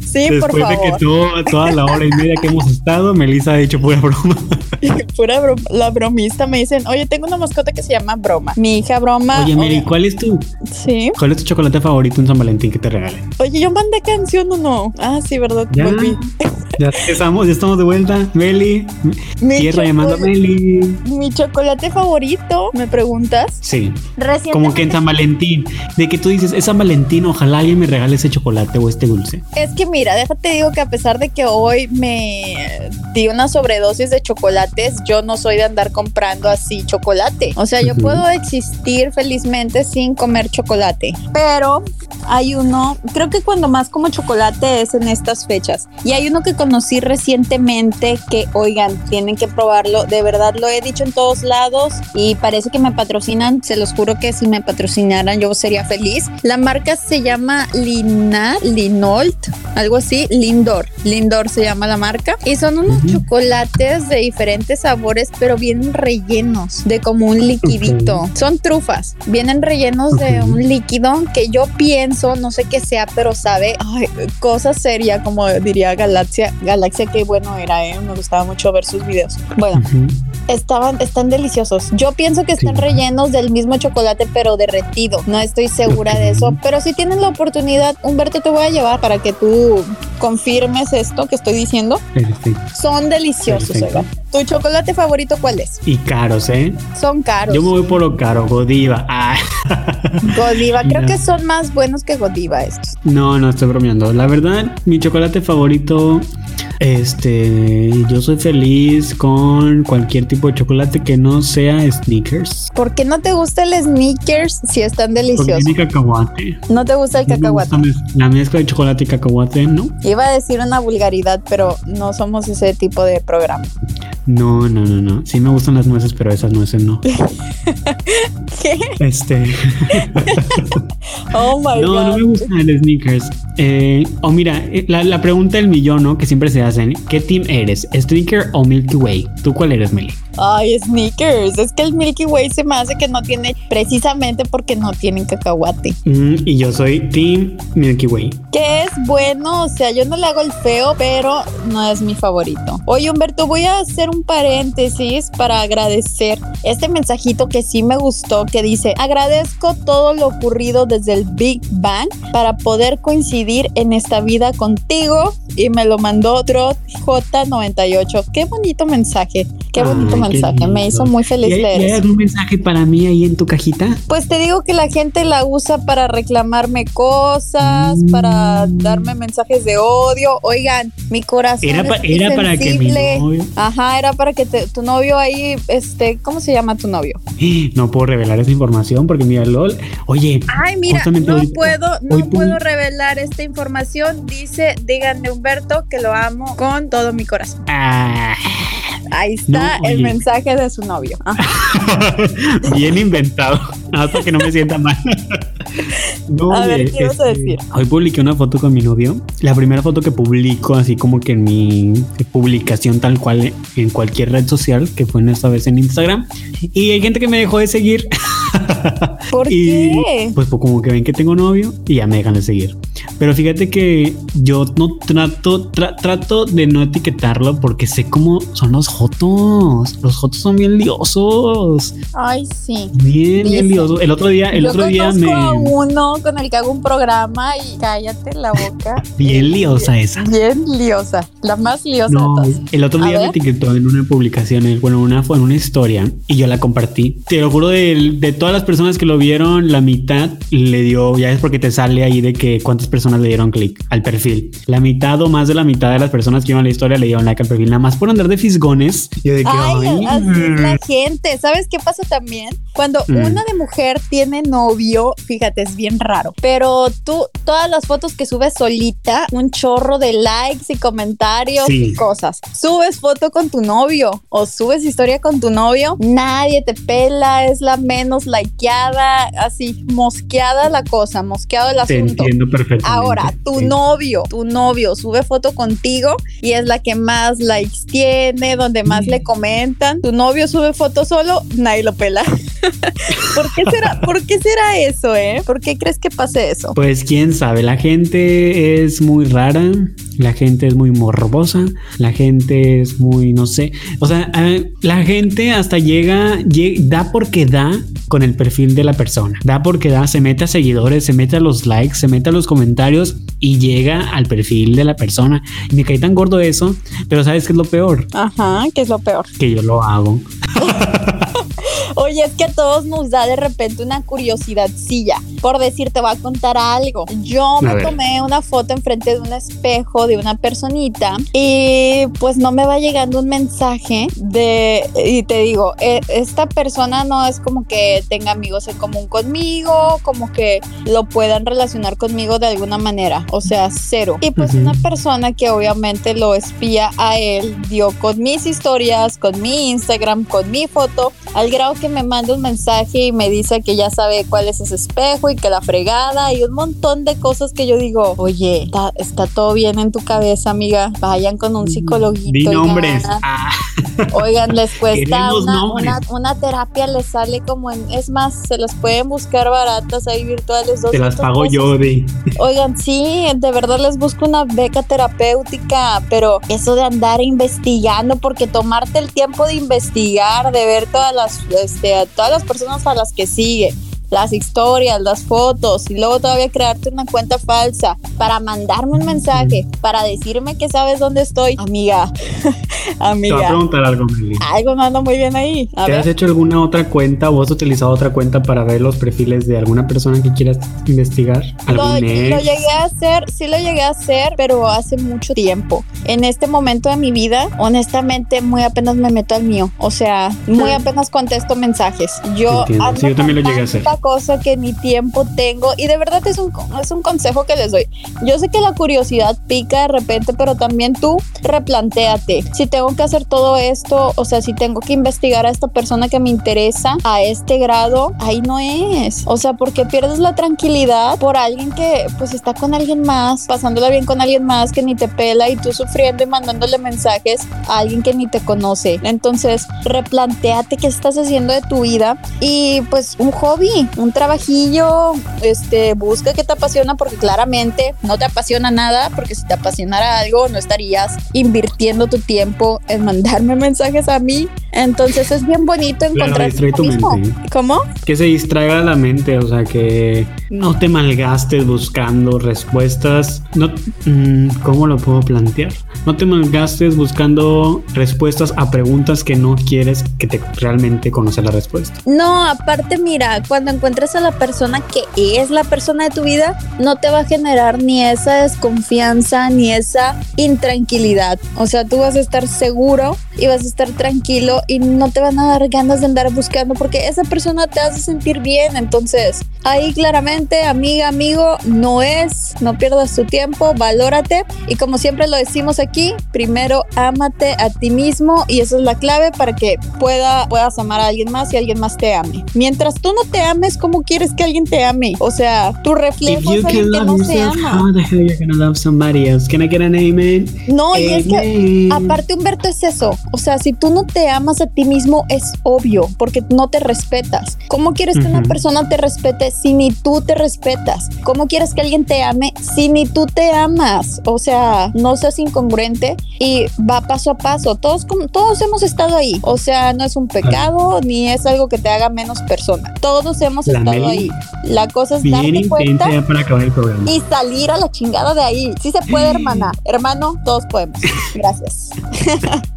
Speaker 2: Sí, por
Speaker 3: Después de
Speaker 2: favor.
Speaker 3: que todo- toda la hora y media que hemos estado, Melissa ha dicho pura broma.
Speaker 2: Pura bro- la bromista me dicen, oye, tengo una mascota que se llama Broma. Mi hija Broma.
Speaker 3: Oye,
Speaker 2: oye,
Speaker 3: ¿cuál es tu,
Speaker 2: Sí.
Speaker 3: cuál es tu chocolate favorito en San Valentín que te regalen?
Speaker 2: Oye, yo mandé canción o no. Ah, sí, ¿verdad?
Speaker 3: Ya,
Speaker 2: Volví.
Speaker 3: Ya estamos, ya estamos de vuelta. Meli,
Speaker 2: Mi,
Speaker 3: tierra llamando a Meli.
Speaker 2: mi chocolate favorito, ¿me preguntas?
Speaker 3: Sí, como que en San Valentín, de que tú dices, es San Valentín, ojalá alguien me regale ese chocolate o este dulce.
Speaker 2: Es que mira, déjate digo que a pesar de que hoy me di una sobredosis de chocolates, yo no soy de andar comprando así chocolate. O sea, yo
Speaker 3: Ujú.
Speaker 2: puedo existir felizmente sin comer chocolate. Pero hay uno, creo que cuando más como chocolate es en estas fechas. Y hay uno que conocí recientemente que, oigan, tienen que probarlo. De verdad lo he dicho en todos lados y parece que me patrocinan. Se los juro que si me patrocinaran yo sería feliz. La marca se llama Linat, Linolt, algo así, Lindor. Lindor se llama la marca. Y son unos chocolates de diferentes sabores, pero vienen rellenos de como un liquidito. Son trufas. Vienen rellenos de
Speaker 3: Ok.
Speaker 2: un líquido que yo pienso, no sé qué sea, pero sabe, ay, cosa seria, como diría Galaxia. Galaxia, qué bueno era, ¿eh? Me gustaba mucho ver sus videos. Bueno, estaban, están deliciosos. Yo pienso que están
Speaker 3: Sí.
Speaker 2: rellenos del mismo chocolate, pero derretido. No estoy segura de eso. Pero si tienen la oportunidad, Humberto, te voy a llevar para que tú confirmes esto que estoy diciendo.
Speaker 3: Perfecto.
Speaker 2: Son deliciosos,
Speaker 3: Perfecto.
Speaker 2: oigan. ¿Tu chocolate favorito cuál es?
Speaker 3: Y caros, ¿eh?
Speaker 2: Son caros.
Speaker 3: Yo me voy por lo caro, Godiva. Ah.
Speaker 2: Godiva, creo
Speaker 3: No.
Speaker 2: que son más buenos que Godiva estos.
Speaker 3: No, no estoy bromeando. La verdad, mi chocolate favorito, este, yo soy feliz con cualquier tipo de chocolate que no sea Snickers.
Speaker 2: ¿Por qué no te gusta el sneakers si están
Speaker 3: Porque
Speaker 2: deliciosos?
Speaker 3: tiene cacahuate.
Speaker 2: No te gusta el
Speaker 3: No me
Speaker 2: cacahuate.
Speaker 3: gusta La mezcla de chocolate y cacahuate, ¿no?
Speaker 2: Iba a decir una vulgaridad, pero no somos ese tipo de programa.
Speaker 3: No, no, no, no. Sí me gustan las nueces, pero esas nueces no.
Speaker 2: ¿Qué?
Speaker 3: Este,
Speaker 2: Oh my
Speaker 3: no,
Speaker 2: god.
Speaker 3: no me gustan el sneakers. Eh, o mira, eh, la, la pregunta del millón, ¿no? Que siempre se hacen. ¿Qué team eres? ¿Sneaker o Milky Way? ¿Tú cuál eres, Meli?
Speaker 2: Ay, sneakers. Es que el Milky Way se me hace que no tiene, precisamente porque no tienen cacahuate.
Speaker 3: Mm, y yo soy team Milky Way.
Speaker 2: Que es bueno, o sea, yo no le hago el feo, pero no es mi favorito. Oye, Humberto, voy a hacer un paréntesis para agradecer este mensajito que sí me gustó, que dice, agradezco todo lo ocurrido desde el Big Bang para poder coincidir en esta vida contigo. Y me lo mandó Drot J98. Qué bonito mensaje, qué bonito
Speaker 3: Ay, qué
Speaker 2: mensaje. Me hizo muy
Speaker 3: ¿Y
Speaker 2: feliz leer
Speaker 3: y hay algún mensaje para mí ahí en tu cajita?
Speaker 2: Pues te digo que la gente la usa para reclamarme cosas,
Speaker 3: Mm.
Speaker 2: para darme mensajes de odio. Oigan, mi corazón
Speaker 3: Era, pa-
Speaker 2: es
Speaker 3: era para que mi novio...
Speaker 2: Ajá, era para que te- tu novio ahí, este, ¿cómo se llama tu novio?
Speaker 3: No puedo revelar esa información porque mira, LOL. Oye,
Speaker 2: Ay, mira, no puedo, no
Speaker 3: hoy
Speaker 2: puedo revelar esta información. Dice, díganle Humberto que lo amo con todo mi corazón.
Speaker 3: ah,
Speaker 2: Ahí está
Speaker 3: No,
Speaker 2: el mensaje de su novio.
Speaker 3: Bien inventado. Hasta que no me sienta mal. No,
Speaker 2: A ver, ¿qué ibas a decir?
Speaker 3: Hoy publiqué una foto con mi novio. La primera foto que publico, así como que en mi publicación tal cual en cualquier red social, que fue en esta vez en Instagram. Y hay gente que me dejó de seguir.
Speaker 2: ¿Por
Speaker 3: y
Speaker 2: qué?
Speaker 3: pues, pues, como que ven que tengo novio y ya me dejan de seguir. Pero fíjate que yo no trato, tra- trato de no etiquetarlo porque sé cómo son los jotos. Los jotos son bien liosos.
Speaker 2: Ay, sí.
Speaker 3: Bien, bien liosos. El otro día, el
Speaker 2: Yo
Speaker 3: otro día me.
Speaker 2: a uno con el que hago un programa y cállate la boca.
Speaker 3: Bien liosa esa.
Speaker 2: Bien liosa. La más liosa
Speaker 3: No,
Speaker 2: de todas.
Speaker 3: el otro día me etiquetó en una publicación, en- bueno, una fue en una historia y yo la compartí. Te lo juro, de, de todas las personas que lo vieron, la mitad le dio, ya es porque te sale ahí de que cuántas personas le dieron clic al perfil. La mitad o más de la mitad de las personas que vieron la historia le dieron like al perfil, nada más por andar de fisgones. Yo de que,
Speaker 2: Ay,
Speaker 3: ay,
Speaker 2: así la gente. ¿Sabes qué pasa también? Cuando
Speaker 3: Mm.
Speaker 2: una de mujer tiene novio, fíjate, es bien raro. Pero tú, todas las fotos que subes solita, un chorro de likes y comentarios
Speaker 3: Sí.
Speaker 2: y cosas. Subes foto con tu novio o subes historia con tu novio, nadie te pela, es la menos likeada, así, mosqueada la cosa, mosqueado el
Speaker 3: te
Speaker 2: asunto.
Speaker 3: entiendo perfectamente.
Speaker 2: Ahora, tu
Speaker 3: Sí.
Speaker 2: novio, tu novio sube foto contigo y es la que más likes tiene, donde más
Speaker 3: Mm.
Speaker 2: le comentan. Tu novio sube foto solo, nadie lo pela. ¿Por qué será? ¿Por qué será eso, eh? ¿Por qué crees que pase eso?
Speaker 3: Pues quién sabe, la gente es muy rara, la gente es muy morbosa, la gente es muy, no sé, o sea, eh, la gente hasta llega, lle- da porque da con el perfil de la persona, da porque da, se mete a seguidores, se mete a los likes, se mete a los comentarios y llega al perfil de la persona. Y me cae tan gordo eso, pero ¿sabes qué es lo peor?
Speaker 2: Ajá, que es lo peor.
Speaker 3: Que yo lo hago.
Speaker 2: Oye, es que a todos nos da de repente una curiosidadcilla. Por decir, te voy a contar algo. Yo
Speaker 3: A
Speaker 2: me
Speaker 3: ver.
Speaker 2: tomé una foto enfrente de un espejo de una personita y pues no me va llegando un mensaje de, y te digo, e- esta persona no es como que tenga amigos en común conmigo, como que lo puedan relacionar conmigo de alguna manera, o sea, cero. Y pues una persona que obviamente lo espía a él dio con mis historias, con mi Instagram, con mi foto, al grado que me manda un mensaje y me dice que ya sabe cuál es ese espejo y que la fregada y un montón de cosas que yo digo, oye, está, está todo bien en tu cabeza, amiga. Vayan con un psicologuito.
Speaker 3: Di nombres. Ah,
Speaker 2: Oigan, les cuesta una, una, una terapia, les sale como en, es más, se las pueden buscar baratas ahí virtuales.
Speaker 3: te las
Speaker 2: 200
Speaker 3: pago
Speaker 2: pesos.
Speaker 3: yo, de.
Speaker 2: Oigan, sí, de verdad les busco una beca terapéutica, pero eso de andar investigando, porque tomarte el tiempo de investigar, de ver todas las, este, a todas las personas a las que sigue, las historias, las fotos y luego todavía crearte una cuenta falsa para mandarme un mensaje, para decirme que sabes dónde estoy. Amiga, amiga.
Speaker 3: Te voy a preguntar algo, Meli.
Speaker 2: Algo no anda muy bien ahí. A
Speaker 3: ¿Te
Speaker 2: ver.
Speaker 3: has hecho alguna otra cuenta o has utilizado otra cuenta para ver los perfiles de alguna persona que quieras investigar?
Speaker 2: Lo,
Speaker 3: ¿Algún
Speaker 2: lo
Speaker 3: ex?
Speaker 2: llegué a hacer, sí lo llegué a hacer, pero hace mucho tiempo. En este momento de mi vida, honestamente, muy apenas me meto al mío. O sea, muy apenas contesto mensajes. Yo, ando
Speaker 3: Sí, yo también lo llegué a hacer.
Speaker 2: Cosa que ni tiempo tengo. Y de verdad es un, es un consejo que les doy. Yo sé que la curiosidad pica de repente, pero también tú replantéate. Si tengo que hacer todo esto, o sea, si tengo que investigar a esta persona que me interesa a este grado, ahí no es. O sea, porque pierdes la tranquilidad por alguien que pues está con alguien más, pasándola bien con alguien más que ni te pela y tú sufriendo y mandándole mensajes a alguien que ni te conoce. Entonces, replantéate qué estás haciendo de tu vida y pues un hobby, un trabajillo, este, busca qué te apasiona porque claramente no te apasiona nada porque si te apasionara algo no estarías invirtiendo tu tiempo en mandarme mensajes a mí. Entonces es bien bonito
Speaker 3: Claro,
Speaker 2: encontrar
Speaker 3: distrae tu
Speaker 2: mismo.
Speaker 3: mente.
Speaker 2: ¿Cómo?
Speaker 3: Que se distraiga la mente, o sea, que no te malgastes buscando respuestas. No, mm, ¿Cómo lo puedo plantear? No te malgastes buscando respuestas a preguntas que no quieres que te realmente conocer la respuesta.
Speaker 2: No, aparte mira, cuando encuentres a la persona que es la persona de tu vida, no te va a generar ni esa desconfianza ni esa intranquilidad. O sea, tú vas a estar seguro y vas a estar tranquilo y no te van a dar ganas de andar buscando porque esa persona te hace sentir bien. Entonces, ahí claramente, amiga, amigo, no es, no pierdas tu tiempo, valórate y como siempre lo decimos aquí, primero ámate a ti mismo y esa es la clave para que pueda, puedas amar a alguien más y alguien más te ame. Mientras tú no te ames, ¿cómo quieres que alguien te ame? O sea, tu reflejo es alguien que no se
Speaker 3: yourself,
Speaker 2: ama.
Speaker 3: how the hell you gonna love somebody else? Can I get an amen?
Speaker 2: No, y es que
Speaker 3: Amen.
Speaker 2: Aparte, Humberto, es eso. O sea, si tú no te amas a ti mismo, es obvio, porque no te respetas. ¿Cómo quieres que una persona te respete si ni tú te respetas? ¿Cómo quieres que alguien te ame si ni tú te amas? O sea, no seas incongruente y va paso a paso. Todos, todos hemos estado ahí. O sea, no es un pecado ni es algo que te haga menos persona. Todos hemos
Speaker 3: La
Speaker 2: estado ahí. La cosa es darte cuenta
Speaker 3: para acabar el programa.
Speaker 2: y salir a la chingada de ahí. Sí se puede, hermana. Hermano, todos podemos. Gracias.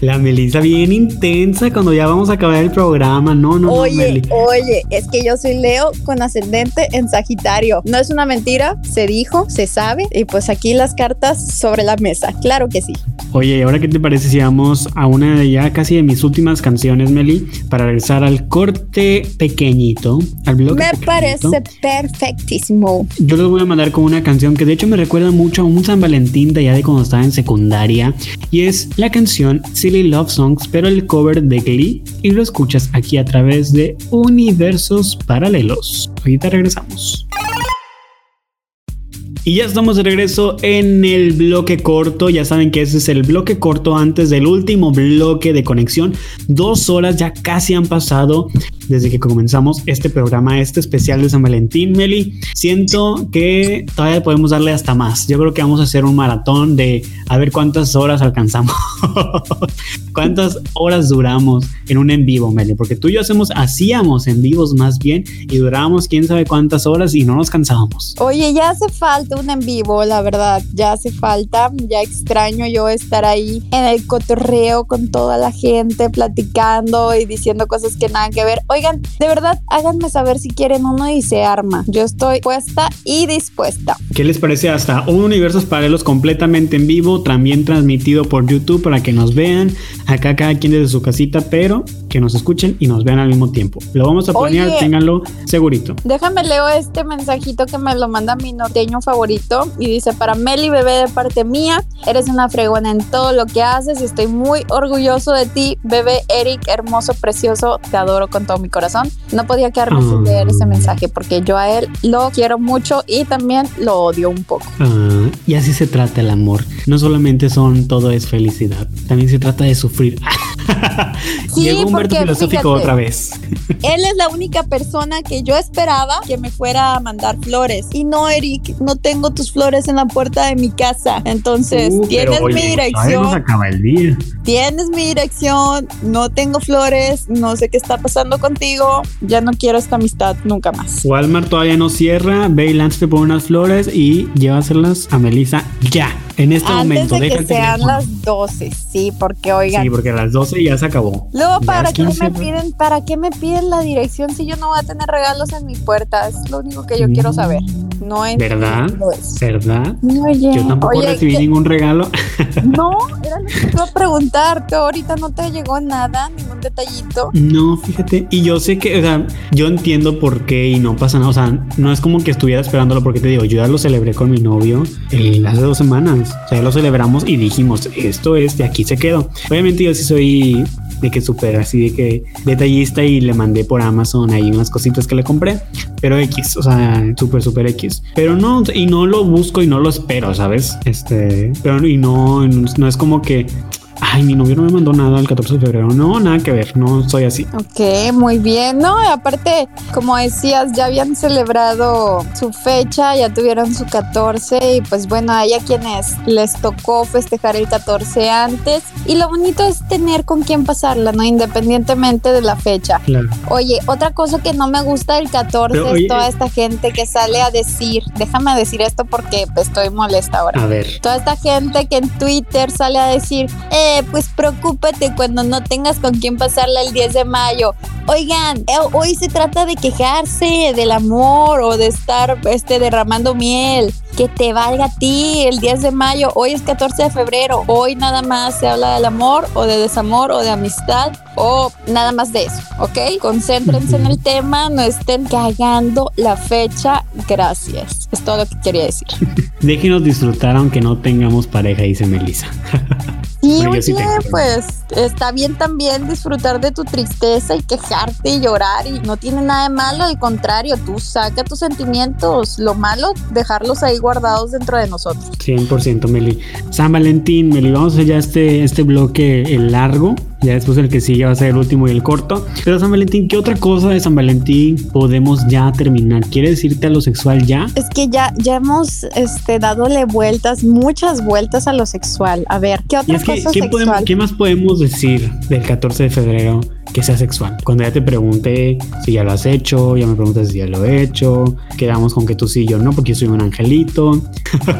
Speaker 3: La Melissa bien intensa cuando ya vamos a acabar el programa. No, no, no,
Speaker 2: Oye,
Speaker 3: Meli.
Speaker 2: oye, es que yo soy Leo con ascendente en Sagitario. No es una mentira, se dijo, se sabe. Y pues aquí las cartas sobre la mesa. Claro que sí.
Speaker 3: Oye, ¿y ahora qué te parece si vamos a una de ya casi de mis últimas canciones, Meli? Para regresar al corte pequeñito, al bloque
Speaker 2: Me
Speaker 3: pequeñito.
Speaker 2: parece perfectísimo.
Speaker 3: Yo les voy a mandar con una canción que de hecho me recuerda mucho a un San Valentín de allá de cuando estaba en secundaria. Y es la canción Silly Love Songs, pero el cover de Glee. Y lo escuchas aquí a través de Universos Paralelos. Ahorita regresamos. Y ya estamos de regreso en el bloque corto. Ya saben que ese es el bloque corto antes del último bloque de conexión. Dos horas ya casi han pasado desde que comenzamos este programa, este especial de San Valentín, Meli. Siento que todavía podemos darle hasta más. Yo creo que vamos a hacer un maratón de a ver cuántas horas alcanzamos. cuántas horas duramos en un en vivo, Meli. Porque tú y yo hacemos, hacíamos en vivos más bien y durábamos quién sabe cuántas horas y no nos cansábamos.
Speaker 2: Oye, ya hace falta un en vivo, la verdad. Ya hace falta. Ya extraño yo estar ahí en el cotorreo con toda la gente, platicando y diciendo cosas que nada que ver. Oigan, de verdad, háganme saber si quieren uno y se arma. Yo estoy puesta y dispuesta.
Speaker 3: ¿Qué les parece hasta un universos paralelos completamente en vivo, también transmitido por YouTube para que nos vean acá cada quien desde su casita, pero que nos escuchen y nos vean al mismo tiempo? Lo vamos a planear,
Speaker 2: Oye.
Speaker 3: ténganlo segurito.
Speaker 2: Déjame leo este mensajito que me lo manda mi norteño favorito y dice para Meli bebé de parte mía, eres una fregona en todo lo que haces y estoy muy orgulloso de ti, bebé Eric, hermoso, precioso, te adoro con todo mi corazón. No podía quedarme sin
Speaker 3: Ah.
Speaker 2: leer ese mensaje porque yo a él lo quiero mucho y también lo odio un poco.
Speaker 3: Ah, y así se trata el amor. No solamente son todo es felicidad, también se trata de sufrir.
Speaker 2: Sí,
Speaker 3: Humberto
Speaker 2: porque,
Speaker 3: filosófico
Speaker 2: fíjate.
Speaker 3: otra vez.
Speaker 2: Él es la única persona que yo esperaba que me fuera a mandar flores. Y no, Eric, no tengo tus flores en la puerta de mi casa. Entonces,
Speaker 3: Uh,
Speaker 2: tienes
Speaker 3: oye,
Speaker 2: mi dirección,
Speaker 3: acaba el día.
Speaker 2: tienes mi dirección, no tengo flores, no sé qué está pasando contigo, ya no quiero esta amistad nunca más.
Speaker 3: Walmart todavía no cierra. Ve y lánzate por unas flores y llévaselas a Melissa ya. En este
Speaker 2: Antes
Speaker 3: momento.
Speaker 2: de que sean las 12, sí, porque oigan.
Speaker 3: Sí, porque a las 12 ya se acabó.
Speaker 2: Luego,
Speaker 3: Ya
Speaker 2: ¿para qué
Speaker 3: 15,
Speaker 2: me piden, para qué me piden la dirección si yo no voy a tener regalos en mi puerta? Es lo único que yo quiero saber. No es
Speaker 3: ¿Verdad? ¿Verdad?
Speaker 2: Oye,
Speaker 3: Yo tampoco
Speaker 2: oye,
Speaker 3: recibí ningún regalo.
Speaker 2: No, era lo que te iba a preguntar. Tú ahorita no te llegó nada, ningún detallito.
Speaker 3: No, fíjate. Y yo sé que, o sea, yo entiendo por qué y no pasa nada. O sea, no es como que estuviera esperándolo porque te digo, yo ya lo celebré con mi novio eh, hace dos semanas. O sea, ya lo celebramos y dijimos, esto es, de aquí se quedó. Obviamente yo sí soy de que súper así de que detallista y le mandé por Amazon ahí unas cositas que le compré. Pero X, o sea, súper, súper X. Pero no, y no lo busco y no lo espero, ¿sabes? Este, pero y no, no es como que, ay, mi novio no me mandó nada el 14 de febrero. No, nada que ver, no soy así.
Speaker 2: Ok, muy bien. No, aparte, como decías, ya habían celebrado su fecha, ya tuvieron su 14 y pues bueno, hay a quienes les tocó festejar el 14 antes. Y lo bonito es tener con quién pasarla, ¿no? Independientemente de la fecha.
Speaker 3: Claro.
Speaker 2: Oye, otra cosa que no me gusta del 14
Speaker 3: Pero,
Speaker 2: es toda esta gente que sale a decir, déjame decir esto porque pues, estoy molesta ahora.
Speaker 3: A ver.
Speaker 2: Toda esta gente que en Twitter sale a decir, eh, pues preocúpate cuando no tengas con quién pasarla el 10 de mayo. Oigan, eh, hoy se trata de quejarse del amor o de estar este, derramando miel. Que te valga a ti el 10 de mayo. Hoy es 14 de febrero. Hoy nada más se habla del amor o de desamor o de amistad o nada más de eso, ¿ok? Concéntrense en el tema, no estén cagando la fecha. Gracias. Es todo lo que quería decir.
Speaker 3: Déjenos disfrutar aunque no tengamos pareja, dice Melissa.
Speaker 2: Sí, oye,
Speaker 3: sí
Speaker 2: pues está bien también disfrutar de tu tristeza y quejarte y llorar y no tiene nada de malo, al contrario, tú saca tus sentimientos, lo malo, dejarlos ahí guardados dentro de nosotros.
Speaker 3: 100% Meli. San Valentín, Meli, vamos a hacer ya este, este bloque el largo. Ya después el que sigue va a ser el último y el corto. Pero San Valentín, ¿qué otra cosa de San Valentín podemos ya terminar? ¿Quieres irte a lo sexual ya?
Speaker 2: Es que ya, ya hemos este, dadole vueltas, muchas vueltas a lo sexual. A ver, ¿qué
Speaker 3: Y
Speaker 2: otra
Speaker 3: es que,
Speaker 2: cosa
Speaker 3: ¿qué, podemos- ¿qué más podemos decir del 14 de febrero que sea sexual? Cuando ya te pregunté si ya lo has hecho, ya me preguntas si ya lo he hecho, quedamos con que tú sí y yo no, porque yo soy un angelito.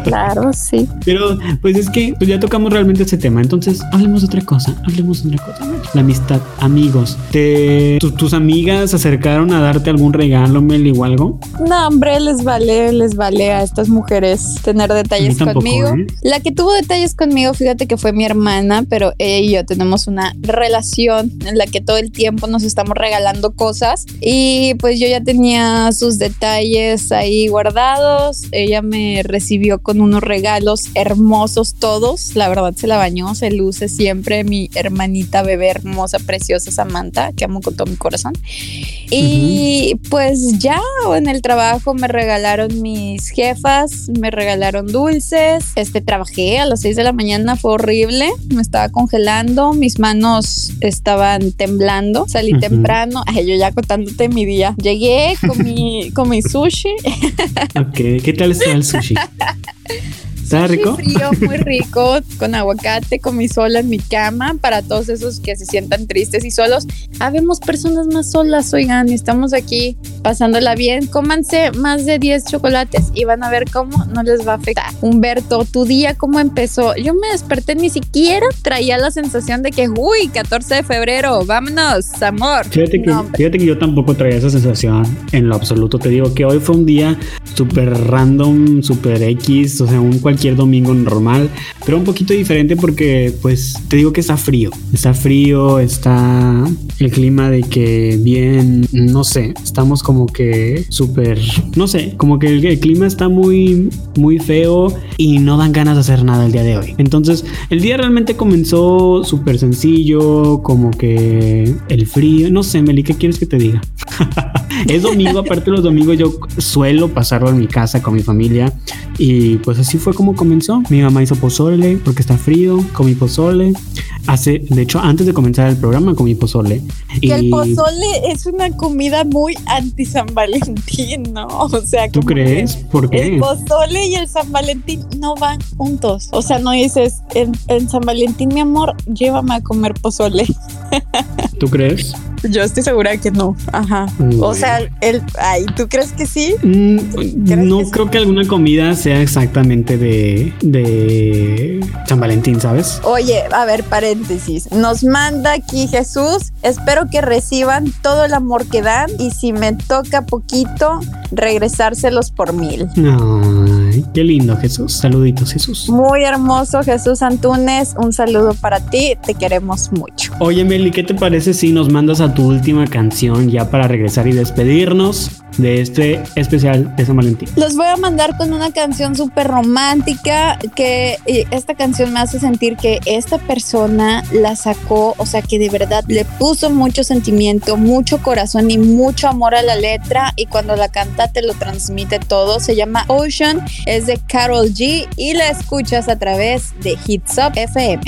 Speaker 2: Claro, sí.
Speaker 3: Pero pues es que pues ya tocamos realmente ese tema. Entonces, hablemos de otra cosa. Hablemos de otra cosa. La amistad, amigos. ¿Te, tu- ¿Tus amigas se acercaron a darte algún regalo, Meli, o algo?
Speaker 2: No, hombre, les vale, les vale a estas mujeres tener detalles
Speaker 3: tampoco,
Speaker 2: conmigo.
Speaker 3: ¿eh?
Speaker 2: La que tuvo detalles conmigo, fíjate que fue mi hermana, pero ella y yo tenemos una relación en la que todo el tiempo nos estamos regalando cosas y pues yo ya tenía sus detalles ahí guardados. Ella me recibió con unos regalos hermosos todos. La verdad se la bañó, se luce siempre mi hermanita bebé hermosa, preciosa Samantha, que amo con todo mi corazón. Y pues ya en el trabajo me regalaron mis jefas, me regalaron dulces. Este trabajé a las 6 de la mañana, fue horrible, me estaba congelando, mis manos estaban temblando, salí temprano, ay, yo ya contándote mi día. Llegué, comí, comí sushi,
Speaker 3: Ok, ¿qué tal está el sushi? ¿Está rico?
Speaker 2: frío, muy rico, con aguacate, comí sola en mi cama para todos esos que se sientan tristes y solos. Habemos personas más solas, oigan, y estamos aquí pasándola bien. Cómanse más de 10 chocolates y van a ver cómo no les va a afectar. Humberto, tu día, ¿cómo empezó? Yo me desperté, ni siquiera traía la sensación de que, uy, 14 de febrero, vámonos, amor.
Speaker 3: Fíjate que,
Speaker 2: No,
Speaker 3: fíjate que yo tampoco traía esa sensación en lo absoluto. Te digo que hoy fue un día súper random, súper X, o sea, un cualquier domingo normal, pero un poquito diferente porque, pues, te digo que está frío. Está frío, está el clima de que bien, no sé, estamos como que súper, no sé, como que el, el clima está muy, muy feo y no dan ganas de hacer nada el día de hoy. Entonces, el día realmente comenzó súper sencillo, como que el frío, no sé, Meli, ¿qué quieres que te diga? es domingo, aparte los domingos yo suelo pasarlo en mi casa con mi familia y pues así fue como comenzó. Mi mamá hizo pozole porque está frío, comí pozole. hace, de hecho, antes de comenzar el programa comí pozole.
Speaker 2: Que el pozole es una comida muy anti San Valentín, ¿no? O sea,
Speaker 3: ¿tú crees? ¿Por qué?
Speaker 2: El pozole y el San Valentín no van juntos. O sea, no dices, en, en San Valentín, mi amor, llévame a comer pozole.
Speaker 3: ¿Tú crees?
Speaker 2: Yo estoy segura que no. Ajá. O sea, el, ay, ¿tú crees que sí?
Speaker 3: Mm, no creo que alguna comida sea exactamente de, de San Valentín, ¿sabes?
Speaker 2: Oye, a ver, paréntesis. Nos manda aquí Jesús. Espero que reciban todo el amor que dan y si me toca poquito, regresárselos por mil.
Speaker 3: Ay, qué lindo, Jesús. Saluditos, Jesús.
Speaker 2: Muy hermoso, Jesús Antunes. Un saludo para ti. Te queremos mucho.
Speaker 3: Oye, Meli, ¿qué te parece si nos mandas a tu última canción ya para regresar y despedirnos de este especial de San Valentín.
Speaker 2: Los voy a mandar con una canción súper romántica que esta canción me hace sentir que esta persona la sacó, o sea que de verdad le puso mucho sentimiento, mucho corazón y mucho amor a la letra y cuando la canta te lo transmite todo. Se llama Ocean, es de Carol G y la escuchas a través de Hits Up FM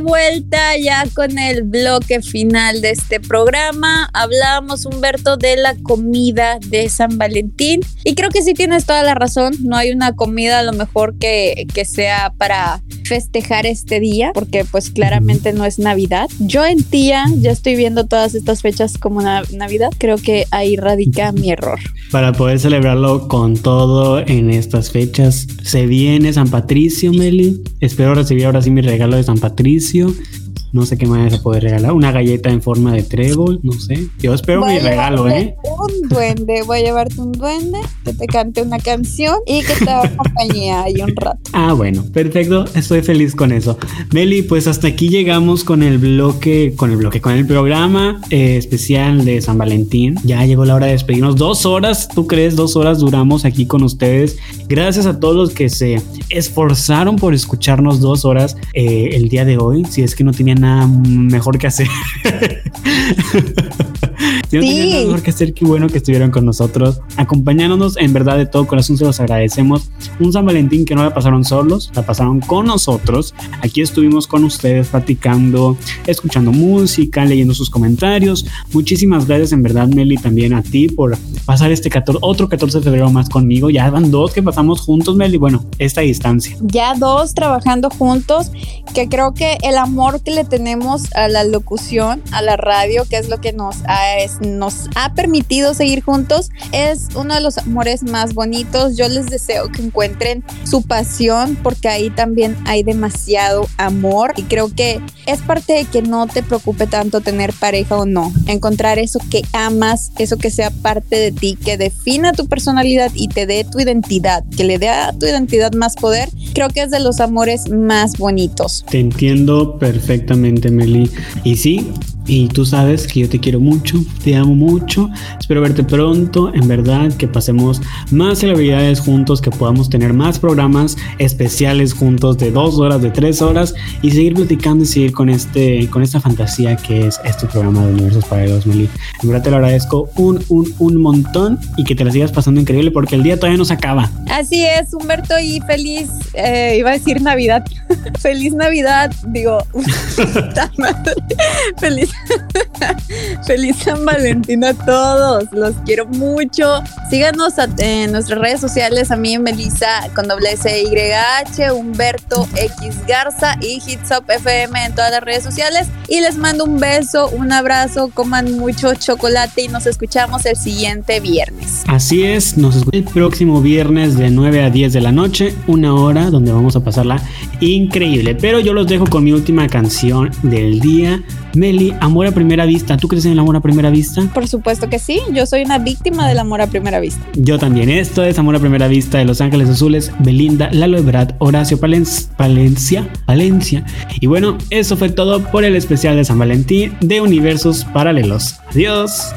Speaker 2: vuelta ya con el bloque final de este programa. Hablamos, Humberto, de la comida de San Valentín. Y creo que sí tienes toda la razón. No hay una comida a lo mejor que, que sea para festejar este día, porque pues claramente no es Navidad. Yo en tía ya estoy viendo todas estas fechas como una Navidad. Creo que ahí radica mi error.
Speaker 3: Para poder celebrarlo con todo en estas fechas, se viene San Patricio, Meli. Espero recibir ahora sí mi regalo de San Patricio servicio no sé qué más se puede regalar. Una galleta en forma de trébol, no sé. Yo espero mi regalo, ¿eh?
Speaker 2: Un duende. Voy a llevarte un duende que te cante una canción y que te haga compañía ahí un rato.
Speaker 3: Ah, bueno, perfecto. Estoy feliz con eso. Meli, pues hasta aquí llegamos con el bloque, con el bloque, con el programa eh, especial de San Valentín. Ya llegó la hora de despedirnos. Dos horas, ¿tú crees? Dos horas duramos aquí con ustedes. Gracias a todos los que se esforzaron por escucharnos dos horas eh, el día de hoy. Si es que no tenían mejor que hacer. Si no nada mejor que hacer, qué bueno que estuvieron con nosotros, acompañándonos. En verdad, de todo corazón se los agradecemos. Un San Valentín que no la pasaron solos, la pasaron con nosotros. Aquí estuvimos con ustedes platicando, escuchando música, leyendo sus comentarios. Muchísimas gracias, en verdad, Meli, también a ti por pasar este 14, otro 14 de febrero más conmigo. Ya van dos que pasamos juntos, Meli. Bueno, esta distancia.
Speaker 2: Ya dos trabajando juntos, que creo que el amor que le tenemos a la locución, a la radio, que es lo que nos ha, nos ha permitido seguir juntos, es uno de los amores más bonitos. Yo les deseo que encuentren su pasión porque ahí también hay demasiado amor y creo que es parte de que no te preocupe tanto tener pareja o no. Encontrar eso que amas, eso que sea parte de ti, que defina tu personalidad y te dé tu identidad, que le dé a tu identidad más poder, creo que es de los amores más bonitos.
Speaker 3: Te entiendo perfectamente, Meli. Y sí, y tú sabes que yo te quiero mucho, te amo mucho. Espero verte pronto. En verdad, que pasemos más celebridades juntos, que podamos tener más programas especiales juntos de dos horas, de tres horas y seguir platicando y seguir con, este, con esta fantasía que es este programa de Universos para 2000. En verdad, te lo agradezco un, un, un montón y que te la sigas pasando increíble porque el día todavía no se acaba.
Speaker 2: Así es, Humberto, y feliz, eh, iba a decir Navidad. feliz Navidad, digo, feliz Feliz San Valentín a todos. Los quiero mucho. Síganos en nuestras redes sociales. A mí Melissa con doble S Y H, Humberto X Garza y Hits Up FM en todas las redes sociales. Y les mando un beso, un abrazo. Coman mucho chocolate y nos escuchamos el siguiente viernes.
Speaker 3: Así es, nos escuchamos el próximo viernes de 9 a 10 de la noche. Una hora donde vamos a pasarla increíble. Pero yo los dejo con mi última canción del día. Meli, amor a primera vista. ¿Tú crees en el amor a primera vista?
Speaker 2: Por supuesto que sí. Yo soy una víctima del amor a primera vista.
Speaker 3: Yo también. Esto es Amor a primera vista de Los Ángeles Azules, Belinda, Lalo Ebrard, Horacio Palencia, Valencia. Y bueno, eso fue todo por el especial de San Valentín de Universos Paralelos. Adiós.